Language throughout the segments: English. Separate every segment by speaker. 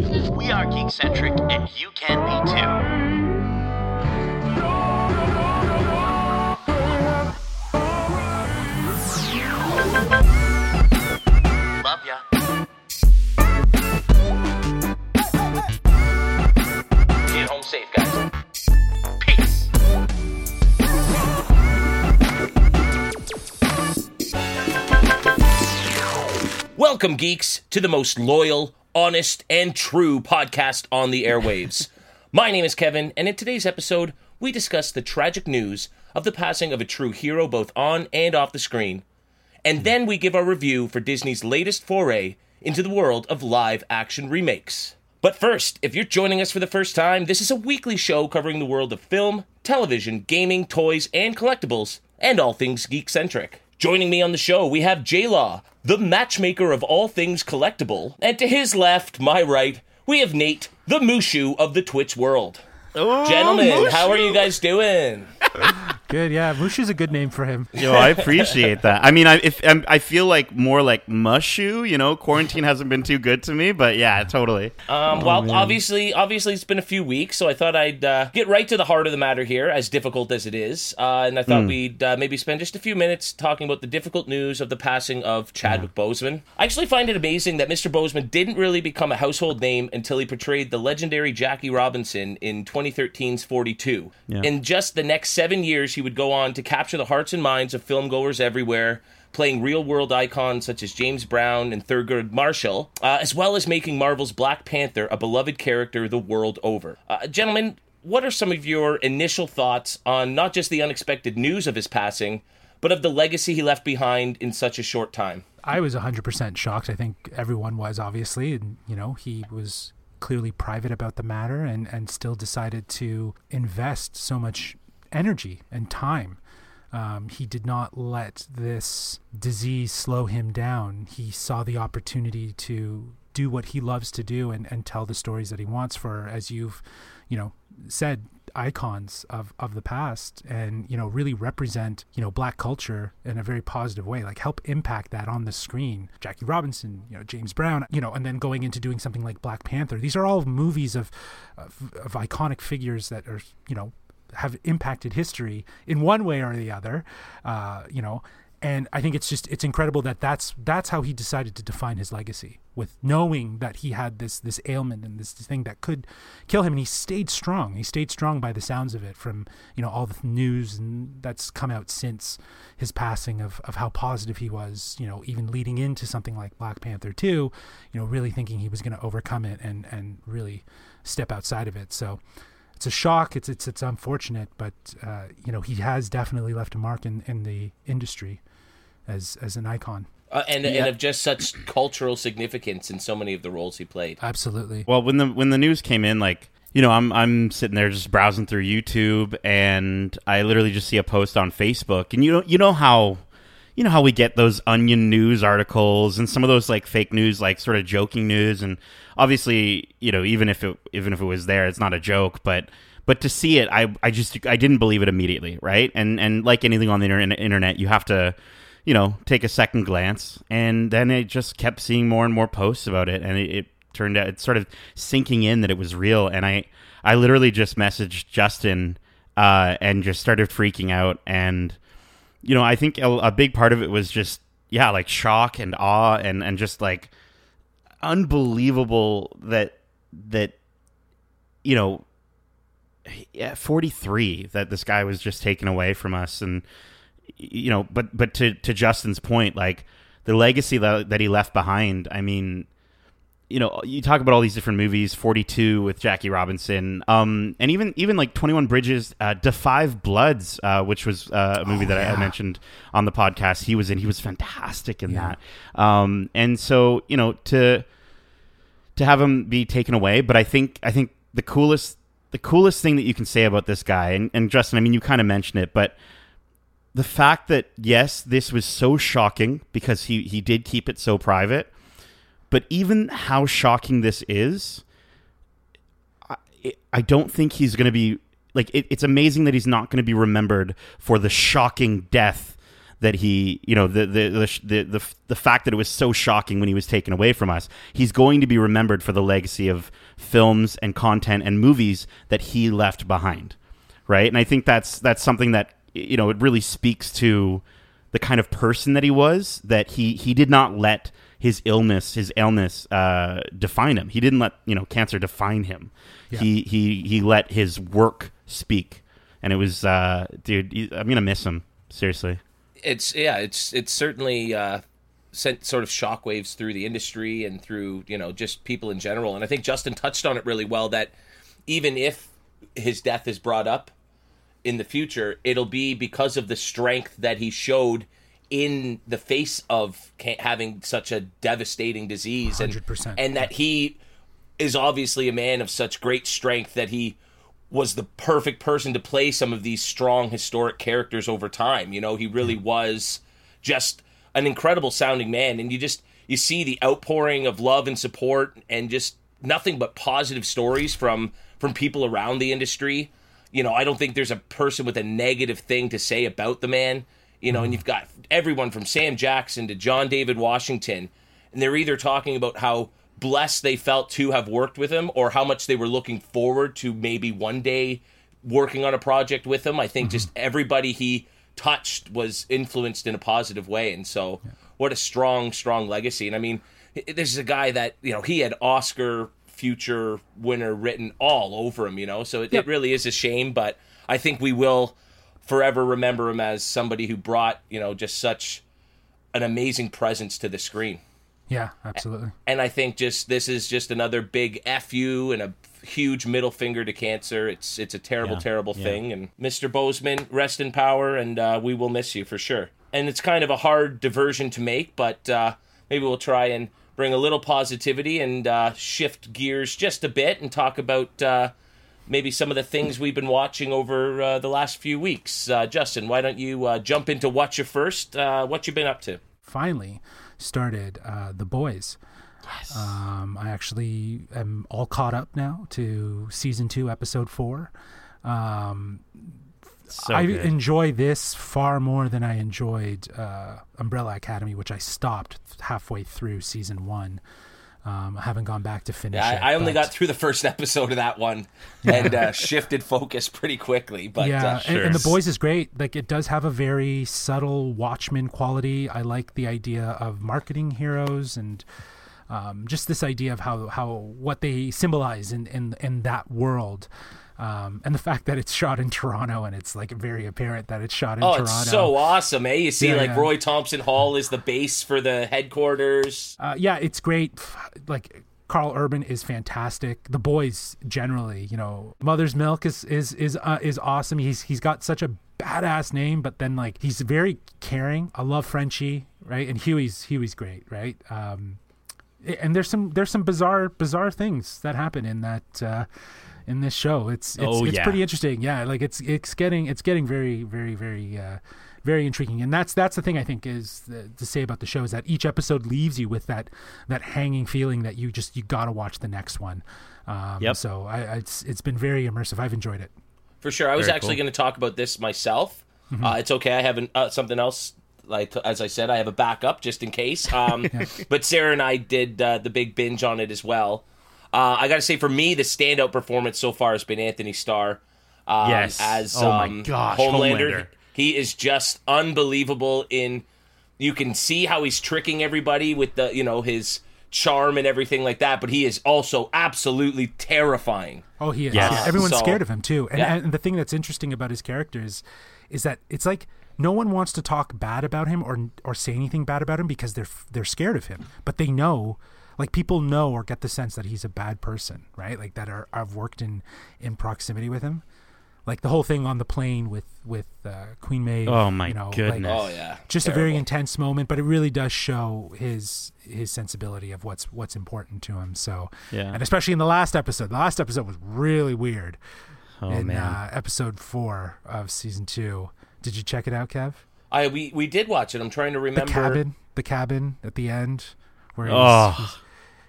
Speaker 1: We are geek-centric, and you can be too. Love. Get home safe, guys.
Speaker 2: Welcome, geeks, to the most loyal, honest, and true podcast on the airwaves. My name is Kevin, and in today's episode, we discuss the tragic news of the passing of a true hero both on and off the screen. And hmm. then we give our review for Disney's latest foray into the world of live action remakes. But first, if you're joining us for the first time, this is a weekly show covering the world of film, television, gaming, toys, and collectibles, and all things geek centric. Joining me on the show, we have J Law, the matchmaker of all things collectible, and to his left, my right, we have Nate, the Mushu of the Twitch world. Oh, Gentlemen, how are you guys doing?
Speaker 3: Good, yeah. Mushu's a good name for him.
Speaker 4: Yo, I appreciate that. I mean, I if I'm, I feel like more like mushu. You know, quarantine hasn't been too good to me, but yeah, totally.
Speaker 2: Um, well, obviously, obviously, it's been a few weeks, so I thought I'd uh, get right to the heart of the matter here, as difficult as it is. Uh, and I thought we'd uh, maybe spend just a few minutes talking about the difficult news of the passing of Chadwick Boseman. I actually find it amazing that Mr. Boseman didn't really become a household name until he portrayed the legendary Jackie Robinson in 2013's 42. In just the next seven years, would go on to capture the hearts and minds of filmgoers everywhere playing real world icons such as James Brown and Thurgood Marshall, uh, as well as making Marvel's Black Panther a beloved character the world over. Uh, gentlemen, what are some of your initial thoughts on not just the unexpected news of his passing, but of the legacy he left behind in such a short time?
Speaker 3: I was 100% shocked. I think everyone was, obviously. And, you know, he was clearly private about the matter and, and still decided to invest so much energy and time. Um, he did not let this disease slow him down. He saw the opportunity to do what he loves to do and, and tell the stories that he wants for, as you've, you know, said, icons of, of the past and, you know, really represent, you know, black culture in a very positive way, like help impact that on the screen. Jackie Robinson, you know, James Brown, you know, and then going into doing something like Black Panther. These are all movies of, of, of iconic figures that are, you know, have impacted history in one way or the other, uh, you know. And I think it's just it's incredible that that's that's how he decided to define his legacy with knowing that he had this this ailment and this thing that could kill him, and he stayed strong. He stayed strong by the sounds of it from you know all the news and that's come out since his passing of of how positive he was. You know, even leading into something like Black Panther two, you know, really thinking he was going to overcome it and and really step outside of it. So it's a shock. It's it's it's unfortunate, but uh, you know he has definitely left a mark in, in the industry as as an icon.
Speaker 2: Uh, and, and of just such cultural significance in so many of the roles he played.
Speaker 3: Absolutely.
Speaker 4: Well, when the when the news came in, like you know, I'm I'm sitting there just browsing through YouTube, and I literally just see a post on Facebook, and you know you know how. You know how we get those onion news articles and some of those like fake news, like sort of joking news, and obviously, you know, even if it even if it was there, it's not a joke. But but to see it, I I just I didn't believe it immediately, right? And and like anything on the internet, internet you have to you know, take a second glance, and then it just kept seeing more and more posts about it, and it, it turned out it's sort of sinking in that it was real, and I I literally just messaged Justin uh, and just started freaking out, and you know, I think a, a big part of it was just yeah, like shock and awe, and and just like unbelievable that that you know yeah, 43 that this guy was just taken away from us. And you know but but to to Justin's point like the legacy that, that he left behind I mean you know you talk about all these different movies 42 with Jackie Robinson um and even even like 21 Bridges uh Bloods uh which was uh, a movie that I, I mentioned on the podcast he was in. He was fantastic in that. Um and so you know to to have him be taken away but I think I think the coolest the coolest thing that you can say about this guy and, and Justin I mean you kind of mentioned it but the fact that yes, this was so shocking because he he did keep it so private, but even how shocking this is, I, I don't think he's going to be like. It, it's amazing that he's not going to be remembered for the shocking death that he, you know, the the the the the, the fact that it was so shocking when he was taken away from us. He's going to be remembered for the legacy of films and content and movies that he left behind, right? And I think that's that's something that you know it really speaks to the kind of person that he was. That he he did not let his illness, his illness, uh, define him. He didn't let you know cancer define him. He he he let his work speak, and it was, uh, dude. I'm gonna miss him seriously.
Speaker 2: it's yeah, it's it's certainly uh, sent sort of shockwaves through the industry and through you know just people in general. And I think Justin touched on it really well that even if his death is brought up in the future, it'll be because of the strength that he showed in the face of having such a devastating disease and
Speaker 3: 100%,
Speaker 2: and that he is obviously a man of such great strength that he was the perfect person to play some of these strong historic characters over time. You know, he really was just an incredible sounding man and you just you see the outpouring of love and support and just nothing but positive stories from from people around the industry. You know, I don't think there's a person with a negative thing to say about the man. You know, and you've got everyone from Sam Jackson to John David Washington, and they're either talking about how blessed they felt to have worked with him or how much they were looking forward to maybe one day working on a project with him. I think mm-hmm. just everybody he touched was influenced in a positive way, and so what a strong, strong legacy. And I mean, this is a guy that you know he had Oscar future winner written all over him. You know, so it,
Speaker 3: Yep.
Speaker 2: it really is a shame, but I think we will forever remember him as somebody who brought you know just such an amazing presence to the screen.
Speaker 3: Yeah, absolutely.
Speaker 2: And I think just this is just another big fu and a huge middle finger to cancer. It's it's a terrible,
Speaker 4: Yeah,
Speaker 2: terrible
Speaker 4: yeah.
Speaker 2: thing. And Mr. Boseman, rest in power, and uh, we will miss you for sure. And it's kind of a hard diversion to make, but uh, maybe we'll try and bring a little positivity and uh, shift gears just a bit and talk about uh, maybe some of the things we've been watching over uh, the last few weeks. Uh, Justin, why don't you uh, jump into what you first? Uh, what you been up to?
Speaker 3: Finally started uh, The Boys. Yes. Um, I actually am all caught up now to season two, episode four. Um,
Speaker 4: So
Speaker 3: I
Speaker 4: good.
Speaker 3: enjoy this far more than I enjoyed uh, Umbrella Academy, which I stopped halfway through season one. Um, I haven't gone back to finish
Speaker 2: I,
Speaker 3: it.
Speaker 2: I only
Speaker 3: but-
Speaker 2: got through the first episode of that one and uh, shifted focus pretty quickly. But
Speaker 3: yeah,
Speaker 2: uh,
Speaker 3: and, and the boys is great. Like it does have a very subtle Watchmen quality. I like the idea of marketing heroes and um, just this idea of how how what they symbolize in in in that world. Um, and the fact that it's shot in Toronto and it's like very apparent that it's shot in
Speaker 2: oh,
Speaker 3: Toronto.
Speaker 2: it's so awesome, eh? You see,
Speaker 3: Yeah,
Speaker 2: like
Speaker 3: yeah.
Speaker 2: Roy Thomson Hall is the base for the headquarters.
Speaker 3: Uh, yeah, it's great. Like Karl Urban is fantastic. The boys generally, you know, Mother's Milk is is is uh, is awesome. He's he's got such a badass name, but then like he's very caring. I love Frenchie, right? And Huey's Huey's great, right? Um, and there's some there's some bizarre bizarre things that happen in that uh, in this show. It's it's,
Speaker 4: Oh,
Speaker 3: it's
Speaker 4: yeah.
Speaker 3: pretty interesting. Yeah, like it's it's getting it's getting very very very uh, very intriguing. And that's that's the thing I think is the, to say about the show is that each episode leaves you with that that hanging feeling that you just you got to watch the next one. Um,
Speaker 4: Yep.
Speaker 3: So I, I, it's it's been very immersive. I've enjoyed it.
Speaker 2: For sure. I was
Speaker 4: Very
Speaker 2: actually
Speaker 4: cool.
Speaker 2: going to talk about this myself.
Speaker 3: Mm-hmm.
Speaker 2: Uh, it's okay. I have an, uh, something else. Like as I said, I have a backup just in case. Um, But Sarah and I did uh, the big binge on it as well. Uh, I got to say, for me, the standout performance so far has been Anthony Starr. Um,
Speaker 4: Yes.
Speaker 2: As
Speaker 4: Oh my
Speaker 2: um,
Speaker 4: gosh,
Speaker 2: Homelander.
Speaker 4: Homelander.
Speaker 2: He is just unbelievable. In you can see how he's tricking everybody with the you know his charm and everything like that. But he is also absolutely terrifying.
Speaker 3: Oh, he is.
Speaker 4: Yes.
Speaker 3: Yeah, everyone's
Speaker 2: So-
Speaker 3: scared of him too. And,
Speaker 2: Yeah.
Speaker 3: and the thing that's interesting about his character is, is that it's like no one wants to talk bad about him or or say anything bad about him because they're they're scared of him. But they know, like people know or get the sense that he's a bad person, right? Like that are I've worked in in proximity with him. Like the whole thing on the plane with with uh, Queen Maeve.
Speaker 4: Oh, my
Speaker 3: you know, like,
Speaker 4: goodness.
Speaker 2: Oh yeah,
Speaker 3: just a very intense moment, but it really does show his his sensibility of what's what's important to him. So,
Speaker 4: Yeah.
Speaker 3: and especially in the last episode, the last episode was really weird.
Speaker 4: Oh
Speaker 3: in
Speaker 4: man.
Speaker 3: Uh, episode four of season two, did you check it out, Kev?
Speaker 2: I we we did watch it. I'm trying to remember The
Speaker 3: cabin, the cabin at the end, where he's,
Speaker 4: Oh.
Speaker 3: he's,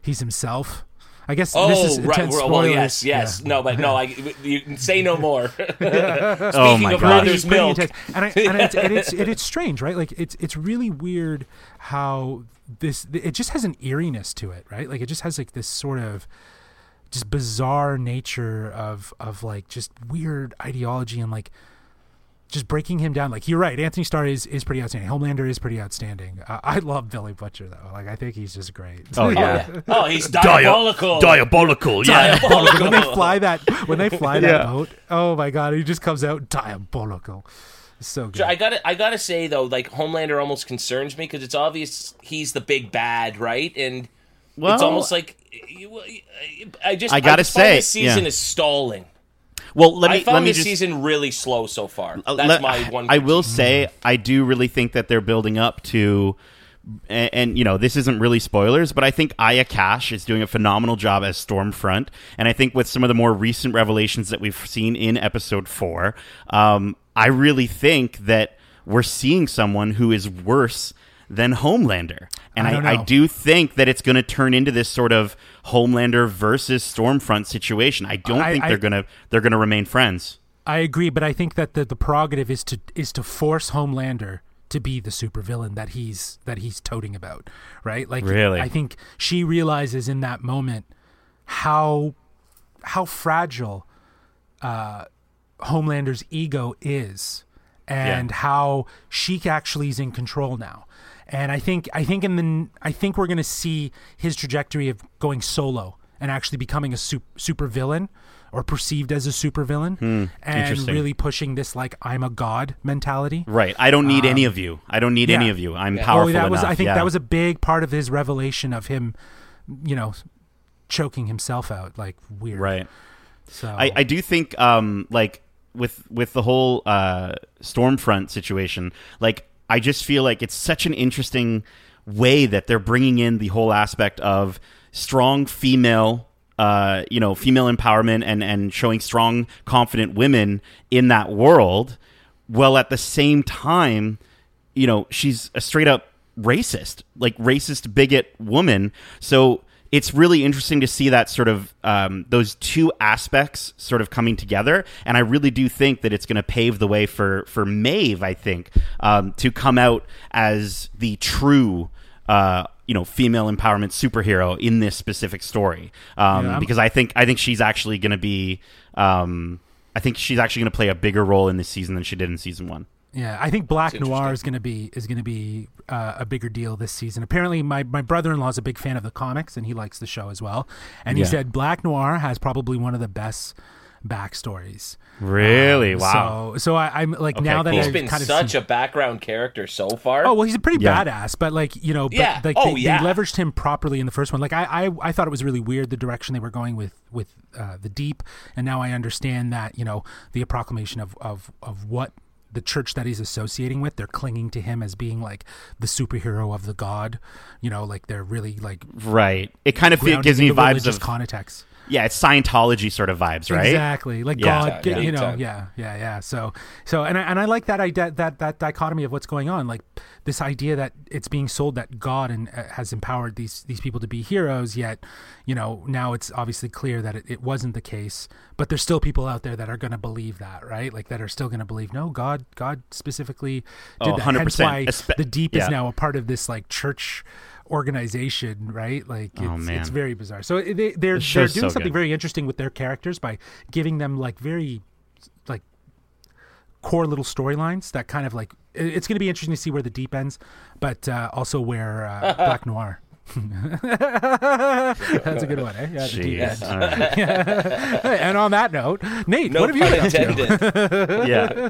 Speaker 3: he's himself. I guess
Speaker 2: Oh,
Speaker 3: this is oh,
Speaker 2: right.
Speaker 3: intense
Speaker 2: Well, yes, yes.
Speaker 3: Yeah.
Speaker 2: No, but no, I, you say no more. Oh Speaking
Speaker 4: oh my
Speaker 2: of
Speaker 4: god!
Speaker 2: mother's milk.
Speaker 3: And, I, and, it's, and it's and it's strange, right? Like it's it's really weird how this it just has an eeriness to it, right? Like it just has like this sort of just bizarre nature of of like just weird ideology and like just breaking him down. Like you're right, Anthony Starr is is pretty outstanding. Homelander is pretty outstanding. Uh, I love Billy Butcher though. Like I think he's just great.
Speaker 4: Oh
Speaker 2: Oh,
Speaker 4: yeah,
Speaker 2: yeah. Oh, he's diabolical.
Speaker 4: diabolical. Yeah,
Speaker 2: Diabolical.
Speaker 3: when they fly that when they fly that
Speaker 4: Yeah.
Speaker 3: boat, oh my god, he just comes out diabolical. So good.
Speaker 2: I gotta, I gotta say though, like Homelander almost concerns me because it's obvious he's the big bad, right? And
Speaker 4: Well,
Speaker 2: it's almost like I just,
Speaker 4: I gotta
Speaker 2: just find
Speaker 4: say,
Speaker 2: this season
Speaker 4: yeah.
Speaker 2: is stalling.
Speaker 4: Well, let me
Speaker 2: I found
Speaker 4: let me
Speaker 2: this
Speaker 4: just
Speaker 2: season really slow so far.
Speaker 4: Uh,
Speaker 2: That's
Speaker 4: let-
Speaker 2: my one.
Speaker 4: I will say I do really think that they're building up to, and, and you know this isn't really spoilers, but I think Aya Cash is doing a phenomenal job as Stormfront, and I think with some of the more recent revelations that we've seen in Episode Four, um, I really think that we're seeing someone who is worse than Homelander, and
Speaker 3: I
Speaker 4: I, I, do think that it's going to turn into this sort of Homelander versus Stormfront situation. I don't
Speaker 3: I-
Speaker 4: think they're gonna they're gonna remain friends.
Speaker 3: I agree, but I think that the, the prerogative is to is to force Homelander to be the supervillain that he's that he's toting about, right? Like
Speaker 4: Really?
Speaker 3: I think she realizes in that moment how how fragile uh, Homelander's ego is, and
Speaker 4: Yeah.
Speaker 3: how she actually is in control now. And I think I think in the I think we're going to see his trajectory of going solo and actually becoming a super, super villain or perceived as a super villain and
Speaker 4: Hmm, interesting.
Speaker 3: really pushing this like I'm a god mentality.
Speaker 4: Right. I don't need any of you. I don't need any
Speaker 3: Um,
Speaker 4: of you. I'm
Speaker 2: Yeah.
Speaker 4: powerful
Speaker 3: oh, that was
Speaker 4: enough.
Speaker 3: I think
Speaker 4: yeah.
Speaker 3: that was a big part of his revelation of him, you know, choking himself out like weird.
Speaker 4: right.
Speaker 3: So
Speaker 4: I, I do think um like with with the whole uh Stormfront situation, like I just feel like it's such an interesting way that they're bringing in the whole aspect of strong female uh you know female empowerment and and showing strong confident women in that world while at the same time you know she's a straight up racist like racist bigot woman. So it's really interesting to see that sort of um, those two aspects sort of coming together. And i really do think that it's going to pave the way for for Maeve i think um, to come out as the true uh, you know female empowerment superhero in this specific story. Um,
Speaker 3: Yeah,
Speaker 4: because i think i think she's actually going to be um, i think she's actually going to play a bigger role in this season than she did in season one
Speaker 3: Yeah, I think Black
Speaker 2: It's
Speaker 3: Noir is going to be is going to be uh, a bigger deal this season. Apparently, my my brother in law is a big fan of the comics and he likes the show as well. And he said Black Noir has probably one of the best backstories.
Speaker 4: really
Speaker 3: Um,
Speaker 4: wow
Speaker 3: So so I, I'm like
Speaker 4: Okay,
Speaker 3: now that
Speaker 4: cool.
Speaker 2: He's
Speaker 3: I've
Speaker 2: been
Speaker 3: kind of
Speaker 2: such
Speaker 3: seen,
Speaker 2: a background character so far.
Speaker 3: Oh well, he's a pretty
Speaker 4: Yeah.
Speaker 3: badass, but like you know, but
Speaker 2: Yeah.
Speaker 3: like
Speaker 2: Oh,
Speaker 3: they,
Speaker 2: yeah.
Speaker 3: they leveraged him properly in the first one. Like I, I, I thought it was really weird the direction they were going with with uh, the deep, and now I understand that you know the proclamation of of of what the church that he's associating with, they're clinging to him as being like the superhero of the god. You know, like they're really like
Speaker 4: right it kind of gives me vibes of
Speaker 3: context.
Speaker 4: Yeah it's scientology sort of vibes right
Speaker 3: Exactly, like
Speaker 4: Yeah.
Speaker 3: God,
Speaker 2: Yeah.
Speaker 3: you know,
Speaker 2: time.
Speaker 3: yeah, yeah, yeah. So, so, and I, and I like that idea, that that dichotomy of what's going on, like this idea that it's being sold that God and uh, has empowered these these people to be heroes. Yet, you know, now it's obviously clear that it, it wasn't the case. But there's still people out there that are going to believe that, right? Like that are still going to believe, no, God, God specifically did
Speaker 4: Oh,
Speaker 3: that.
Speaker 4: 100%.
Speaker 3: why
Speaker 4: Espe-
Speaker 3: the Deep
Speaker 4: yeah.
Speaker 3: is now a part of this like church organization, right? Like it's,
Speaker 4: Oh,
Speaker 3: it's very bizarre. So they, they're they're doing
Speaker 4: so
Speaker 3: something
Speaker 4: good.
Speaker 3: very interesting with their characters by giving them like very like core little storylines that kind of like it's going to be interesting to see where the deep ends, but uh, also where uh, Black Noir. That's a good one, eh? Yeah,
Speaker 4: Jeez.
Speaker 3: end.
Speaker 4: All right.
Speaker 3: and on that note, Nate,
Speaker 2: no
Speaker 3: what have you
Speaker 2: pun
Speaker 3: been up to?
Speaker 2: intended.
Speaker 4: yeah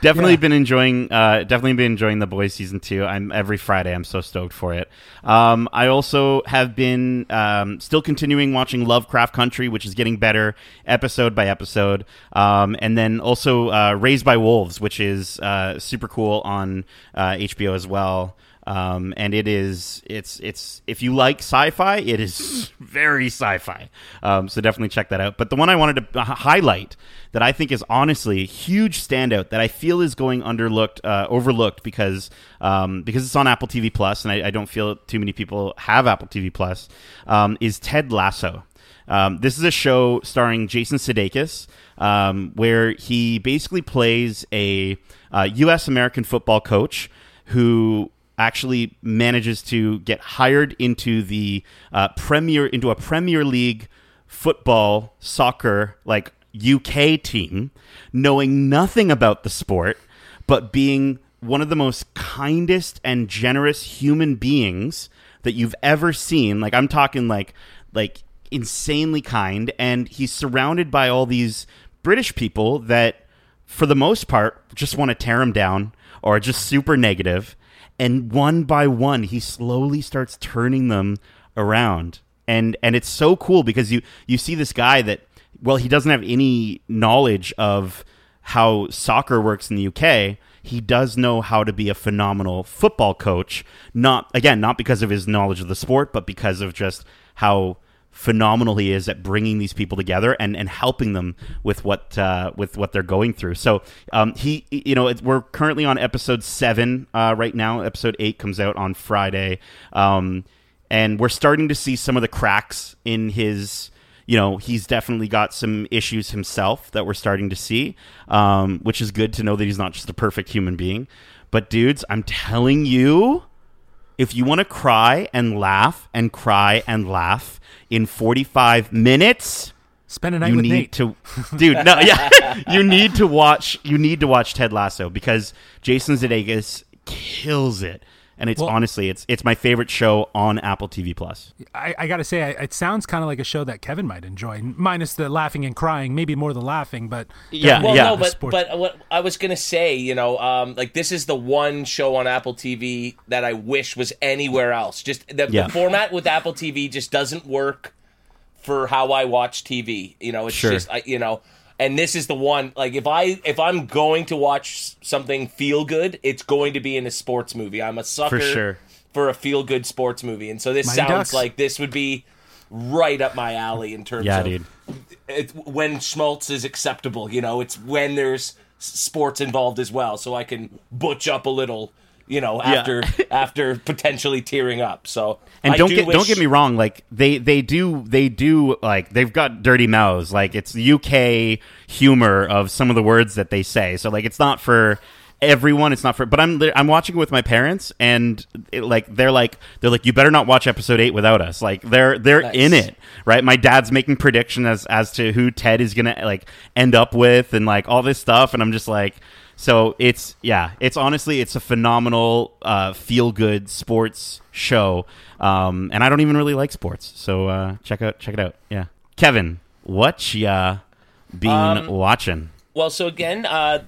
Speaker 4: definitely
Speaker 3: Yeah.
Speaker 4: been enjoying uh definitely been enjoying the boys season two i'm every friday i'm so stoked for it um i also have been um still continuing watching lovecraft country which is getting better episode by episode um and then also uh raised by wolves which is uh super cool on uh hbo as well um, and it is it's it's if you like sci-fi, it is very sci-fi. Um, so definitely check that out. But the one I wanted to highlight that I think is honestly a huge standout that I feel is going underlooked, uh, overlooked because um, because it's on Apple TV Plus, and I, I don't feel too many people have Apple TV Plus. Um, is Ted Lasso. Um, this is a show starring Jason Sudeikis, um, where he basically plays a uh, U.S. American football coach who actually manages to get hired into the uh, premier into a Premier League football soccer like UK team, knowing nothing about the sport, but being one of the most kindest and generous human beings that you've ever seen. Like I'm talking like like insanely kind and he's surrounded by all these British people that for the most part just want to tear him down or just super negative and one by one he slowly starts turning them around. And and it's so cool because you you see this guy that well he doesn't have any knowledge of how soccer works in the UK he does know how to be a phenomenal football coach. Not again not because of his knowledge of the sport but because of just how phenomenal he is at bringing these people together and, and helping them with what uh, with what they're going through. So um, he, you know, we're currently on episode seven uh, right now. Episode eight comes out on Friday, um, and we're starting to see some of the cracks in his. You know, he's definitely got some issues himself that we're starting to see, um, which is good to know that he's not just a perfect human being. But dudes, I'm telling you, if you want to cry and laugh and cry and laugh in 45 minutes
Speaker 3: Spend a night
Speaker 4: you
Speaker 3: with
Speaker 4: need
Speaker 3: Nate.
Speaker 4: to dude no yeah you need to watch you need to watch ted lasso because jason Sudeikis kills it and it's
Speaker 3: Well-
Speaker 4: honestly it's it's my favorite show on apple tv plus
Speaker 3: I, I got to say, I, it sounds kind of like a show that Kevin might enjoy, minus the laughing and crying, maybe more the laughing, but
Speaker 4: Yeah,
Speaker 2: Well,
Speaker 4: yeah.
Speaker 2: no, but
Speaker 3: sport-
Speaker 2: but what I was gonna say, you know, um, like this is the one show on Apple TV that I wish was anywhere else. Just the,
Speaker 4: Yeah.
Speaker 2: the format with Apple TV just doesn't work for how I watch TV. You know, it's
Speaker 4: Sure.
Speaker 2: just I, you know, and this is the one. Like if I if I'm going to watch something feel good, it's going to be in a sports movie. I'm a sucker
Speaker 4: sure.
Speaker 2: for a feel good sports movie, and so this
Speaker 3: Mighty
Speaker 2: sounds
Speaker 3: Ducks.
Speaker 2: like this would be right up my alley in terms
Speaker 4: yeah
Speaker 2: of
Speaker 4: dude
Speaker 2: it's when schmaltz is acceptable. You know, it's when there's sports involved as well, so I can butch up a little. You know, after after potentially tearing up. So
Speaker 4: and
Speaker 2: I
Speaker 4: don't
Speaker 2: do
Speaker 4: get don't get me wrong like they they do they do like they've got dirty mouths. Like it's uk humor of some of the words that they say. So like it's not for everyone it's not for but i'm i'm watching it with my parents and it, like they're like they're like you better not watch episode 8 without us. Like they're they're
Speaker 2: Nice.
Speaker 4: in it right? My dad's making prediction as as to who ted is gonna like end up with and like all this stuff and i'm just like so it's yeah, it's honestly it's a phenomenal uh, feel good sports show, um, and I don't even really like sports, so uh, check out check it out. Yeah, Kevin, what ya been
Speaker 2: Um,
Speaker 4: watching?
Speaker 2: Well, so again, uh,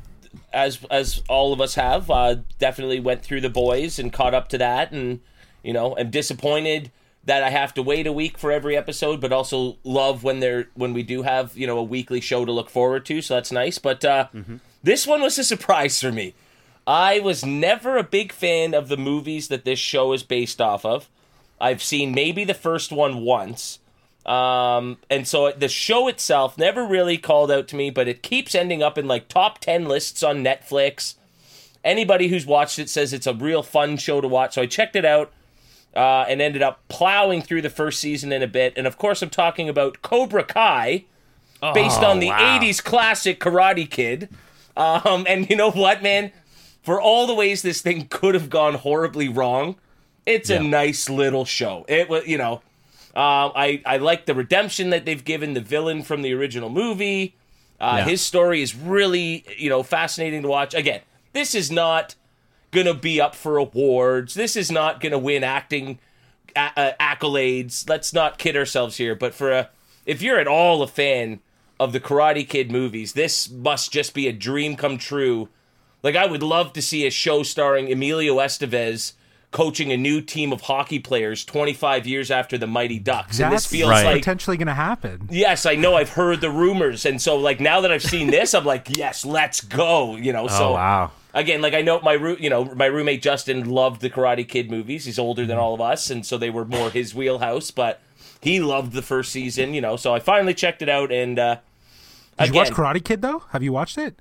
Speaker 2: as as all of us have, uh, definitely went through the boys and caught up to that, and you know, I'm disappointed that I have to wait a week for every episode, but also love when they're when we do have you know a weekly show to look forward to, so that's nice. But uh, this one was a surprise for me. I was never a big fan of the movies that this show is based off of. I've seen maybe the first one once. Um, and so the show itself never really called out to me, but it keeps ending up in like top 10 lists on Netflix. Anybody who's watched it says it's a real fun show to watch. So I checked it out uh, and ended up plowing through the first season in a bit. And of course, I'm talking about Cobra Kai, based on the
Speaker 4: wow.
Speaker 2: 80s classic Karate Kid. Um, and you know what, man? For all the ways this thing could have gone horribly wrong, it's a nice little show. It was, you know, um, I I like the redemption that they've given the villain from the original movie. Uh,
Speaker 4: Yeah.
Speaker 2: His story is really you know fascinating to watch. Again, this is not gonna be up for awards. This is not gonna win acting a- uh, accolades. Let's not kid ourselves here. But for a if you're at all a fan of the Karate Kid movies, this must just be a dream come true. Like I would love to see a show starring Emilio Estevez coaching a new team of hockey players 25 years after the Mighty Ducks. And this feels
Speaker 4: Right.
Speaker 2: like
Speaker 3: potentially going to happen.
Speaker 2: yes, I know I've heard the rumors and so like now that I've seen this I'm like yes, let's go, you know. Oh, so
Speaker 4: oh wow,
Speaker 2: again, like I know my roo- you know my roommate Justin loved the Karate Kid movies. He's older than mm. all of us, and so they were more his wheelhouse. But he loved the first season, you know. So I finally checked it out, and uh,
Speaker 3: Did you watch Karate Kid though? Have you watched it?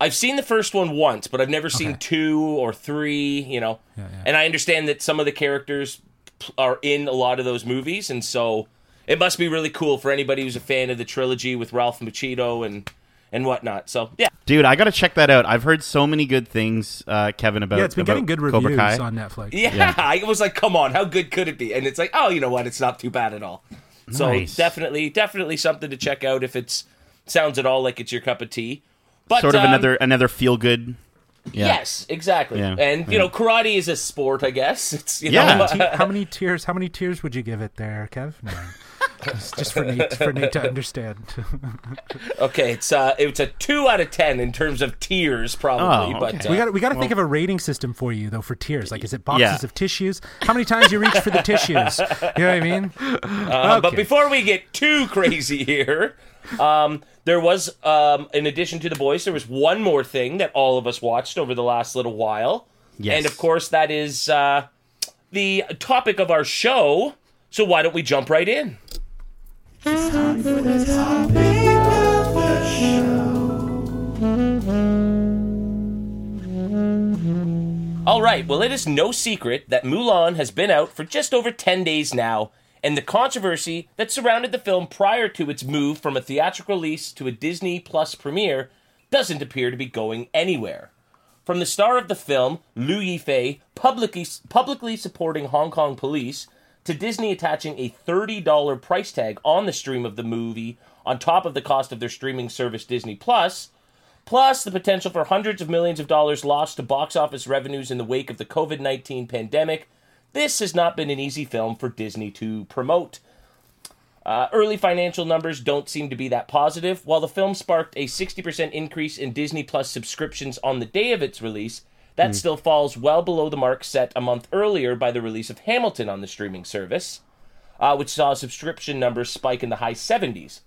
Speaker 2: I've seen the first one once, but I've never seen
Speaker 3: Okay.
Speaker 2: two or three. You know,
Speaker 3: yeah.
Speaker 2: and I understand that some of the characters are in a lot of those movies, and so it must be really cool for anybody who's a fan of the trilogy with Ralph Macchio and and whatnot. So yeah,
Speaker 4: Dude, I got to check that out. I've heard so many good things, uh, Kevin, about
Speaker 3: Yeah, it's been getting good reviews on Netflix.
Speaker 2: yeah, I was like, come on, how good could it be? And it's like, oh, you know what? It's not too bad at all. So
Speaker 4: Nice.
Speaker 2: definitely, definitely something to check out if it's sounds at all like it's your cup of tea. But
Speaker 4: Sort of
Speaker 2: um,
Speaker 4: another another feel good. Yeah.
Speaker 2: Yes, exactly.
Speaker 4: Yeah,
Speaker 2: And you
Speaker 4: yeah.
Speaker 2: know, karate is a sport, I guess. It's you
Speaker 4: Yeah.
Speaker 2: know,
Speaker 3: Te- how many tears? How many tears would you give it there, Kev? No. Just, just for Nate, for Nate to understand.
Speaker 2: okay, it's uh, it's a two out of ten in terms of tears, probably.
Speaker 4: Oh,
Speaker 2: But uh,
Speaker 3: we got we got to think of a rating system for you though for tears. Like, is it boxes
Speaker 4: Yeah.
Speaker 3: of tissues? How many times you reach for the tissues? You know what I mean?
Speaker 2: Uh, But before we get too crazy here, um, there was, um, in addition to the boys, there was one more thing that all of us watched over the last little while,
Speaker 4: Yes.
Speaker 2: and of course that is uh, the topic of our show. So why don't we jump right in? All right, well, it is no secret that Mulan has been out for just over 10 days now, and the controversy that surrounded the film prior to its move from a theatrical release to a Disney Plus premiere doesn't appear to be going anywhere. From the star of the film, Liu Yifei, publicly, publicly supporting Hong Kong police, to Disney attaching a $30 price tag on the stream of the movie on top of the cost of their streaming service Disney Plus, plus the potential for hundreds of millions of dollars lost to box office revenues in the wake of the COVID 19 pandemic, this has not been an easy film for Disney to promote. Uh, early financial numbers don't seem to be that positive. While the film sparked a 60% increase in Disney Plus subscriptions on the day of its release, that still falls well below the mark set a month earlier by the release of Hamilton on the streaming service, uh, which saw subscription numbers spike in the high 70s.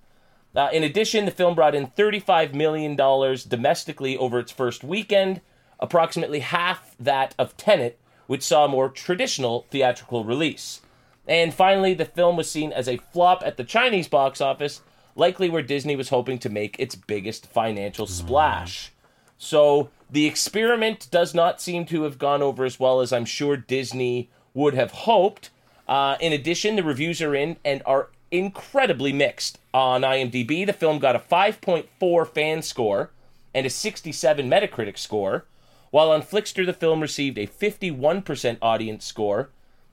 Speaker 2: Uh, in addition, the film brought in $35 million domestically over its first weekend, approximately half that of Tenet, which saw a more traditional theatrical release. And finally, the film was seen as a flop at the Chinese box office, likely where Disney was hoping to make its biggest financial splash. So the experiment does not seem to have gone over as well as I'm sure Disney would have hoped. Uh, in addition, the reviews are in and are incredibly mixed. On IMDb, the film got a 5.4 fan score and a 67 Metacritic score, while on Flixster, the film received a 51% audience score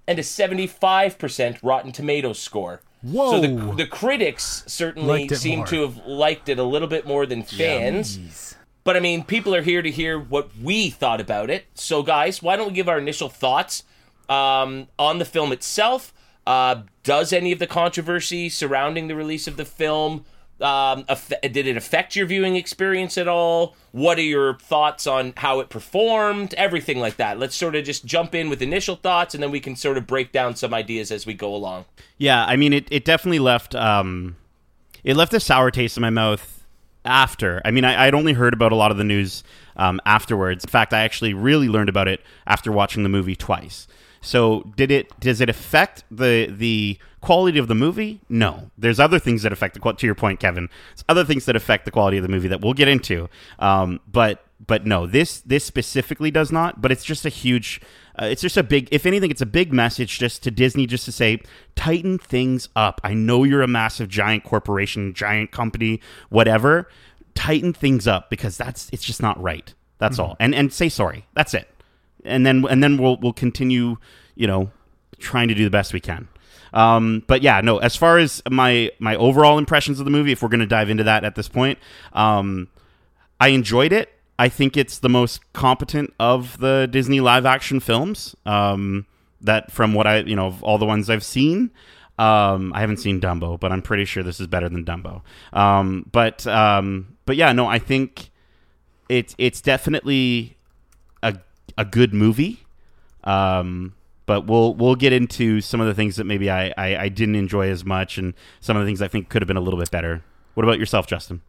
Speaker 2: and a 75% Rotten Tomatoes score. Whoa. So the, the critics certainly seem
Speaker 3: more.
Speaker 2: to have liked it a little bit more than fans. But I mean, people are here to hear what we thought about it. So, guys, why don't we give our initial thoughts um, on the film itself? Uh, does any of the controversy surrounding the release of the film um, did it affect your viewing experience at all? What are your thoughts on how it performed? Everything like that. Let's sort of just jump in with initial thoughts, and then we can sort of break down some ideas as we go along.
Speaker 4: Yeah, I mean, it, it definitely left um, it left a sour taste in my mouth after. I mean, I, I'd only heard about a lot of the news um, afterwards. In fact, I actually really learned about it after watching the movie twice. So, did it does it affect the the quality of the movie? No. There's other things that affect the. To your point, Kevin, there's other things that affect the quality of the movie that we'll get into. Um, but but no, this this specifically does not. But it's just a huge. Uh, it's just a big. If anything, it's a big message just to Disney, just to say tighten things up. I know you're a massive, giant corporation, giant company, whatever. Tighten things up because that's it's just not right. That's all. And and say sorry. That's it. And then and then we'll we'll continue. You know, trying to do the best we can. Um, but yeah, no. As far as my my overall impressions of the movie, if we're going to dive into that at this point, um, I enjoyed it. I think it's the most competent of the Disney live action films. Um, that from what I you know all the ones I've seen. Um, I haven't seen Dumbo, but I'm pretty sure this is better than Dumbo. Um, but um, but yeah, no, I think it's it's definitely a a good movie. Um, but we'll we'll get into some of the things that maybe I, I, I didn't enjoy as much, and some of the things I think could have been a little bit better. What about yourself, Justin?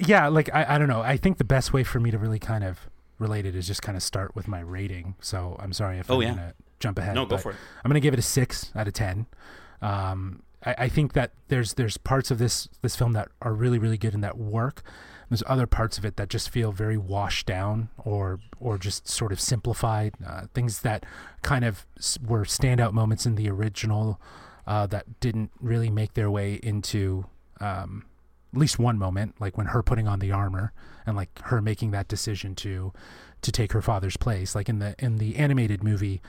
Speaker 3: Yeah, like I, I don't know. I think the best way for me to really kind of relate it is just kind of start with my rating. So I'm sorry if
Speaker 4: Oh,
Speaker 3: I'm
Speaker 4: yeah.
Speaker 3: gonna jump ahead.
Speaker 4: No, go for it.
Speaker 3: I'm gonna give it a six out of ten. Um, I, I think that there's there's parts of this this film that are really really good and that work. There's other parts of it that just feel very washed down or or just sort of simplified. Uh, things that kind of were standout moments in the original uh, that didn't really make their way into um, at least one moment, like when her putting on the armor and like her making that decision to to take her father's place. Like in the in the animated movie,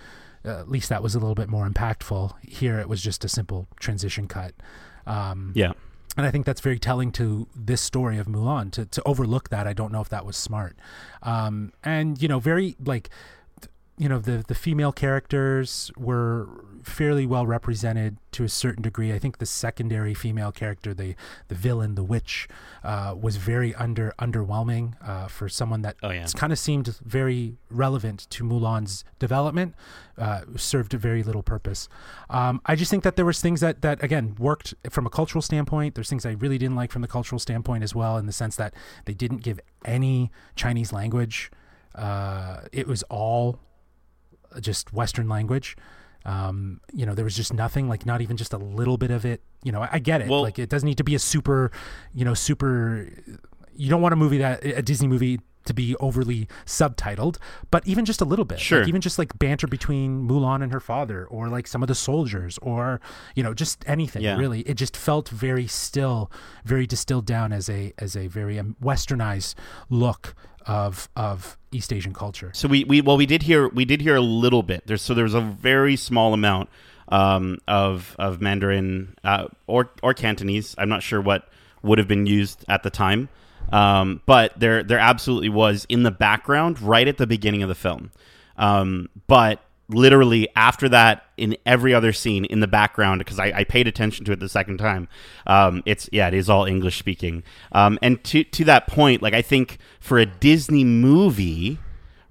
Speaker 3: uh, at least that was a little bit more impactful. Here, it was just a simple transition cut. Um,
Speaker 4: Yeah.
Speaker 3: and I think that's very telling to this story of Mulan. To to overlook that, I don't know if that was smart. Um, and you know, very like, you know, the the female characters were fairly well represented to a certain degree. I think the secondary female character, the the villain, the witch, uh, was very under underwhelming uh, for someone that
Speaker 4: Oh, yeah.
Speaker 3: kind of seemed very relevant to Mulan's development. Uh, served a very little purpose. Um, I just think that there was things that that again worked from a cultural standpoint. There's things I really didn't like from the cultural standpoint as well, in the sense that they didn't give any Chinese language. Uh, it was all just Western language. Um, you know, there was just nothing, like not even just a little bit of it. You know, I, I get it.
Speaker 4: Well-
Speaker 3: like it doesn't need to be a super, you know, super. You don't want a movie that a Disney movie to be overly subtitled, but even just a little bit.
Speaker 4: Sure.
Speaker 3: Like even just like banter between Mulan and her father, or like some of the soldiers, or you know, just anything.
Speaker 4: Yeah.
Speaker 3: Really, it just felt very still, very distilled down as a as a very um, westernized look of of East Asian culture.
Speaker 4: So we, we well we did hear we did hear a little bit. There's so there was a very small amount um, of of Mandarin uh, or or Cantonese. I'm not sure what would have been used at the time, um, but there there absolutely was in the background right at the beginning of the film. Um, but literally after that, in every other scene in the background, because I, I paid attention to it the second time, um, it's yeah, it is all English speaking. Um, and to to that point, like I think for a Disney movie,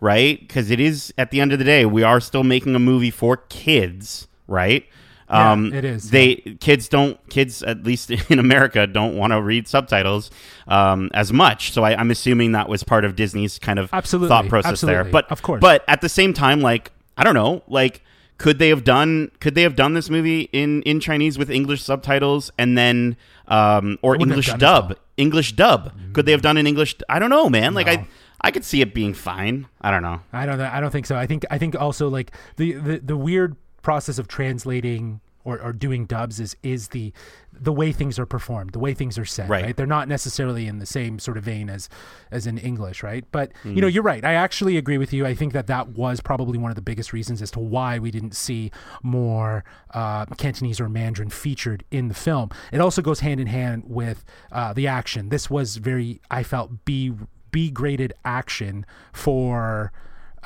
Speaker 4: right? Because it is at the end of the day, we are still making a movie for kids, right?
Speaker 3: Yeah,
Speaker 4: um,
Speaker 3: it is,
Speaker 4: They kids don't kids at least in America don't want to read subtitles um, as much. So I, I'm assuming that was part of Disney's kind of
Speaker 3: Absolutely,
Speaker 4: thought process there. But
Speaker 3: of course.
Speaker 4: but at the same time, like I don't know, like could they have done could they have done this movie in in Chinese with English subtitles and then um, or English dub?
Speaker 3: well.
Speaker 4: English dub. Could they have done an English? I don't know, man. Like
Speaker 3: No.
Speaker 4: I I could see it being fine. I don't know.
Speaker 3: I don't know. I don't think so. I think I think also like the the, the weird process of translating or, or doing dubs is is the the way things are performed, the way things are said.
Speaker 4: Right.
Speaker 3: Right. They're not necessarily in the same sort of vein as as in English, right? But you
Speaker 4: Mm.
Speaker 3: know, you're right. I actually agree with you. I think that that was probably one of the biggest reasons as to why we didn't see more uh, Cantonese or Mandarin featured in the film. It also goes hand in hand with uh, the action. This was very, I felt, B B graded action for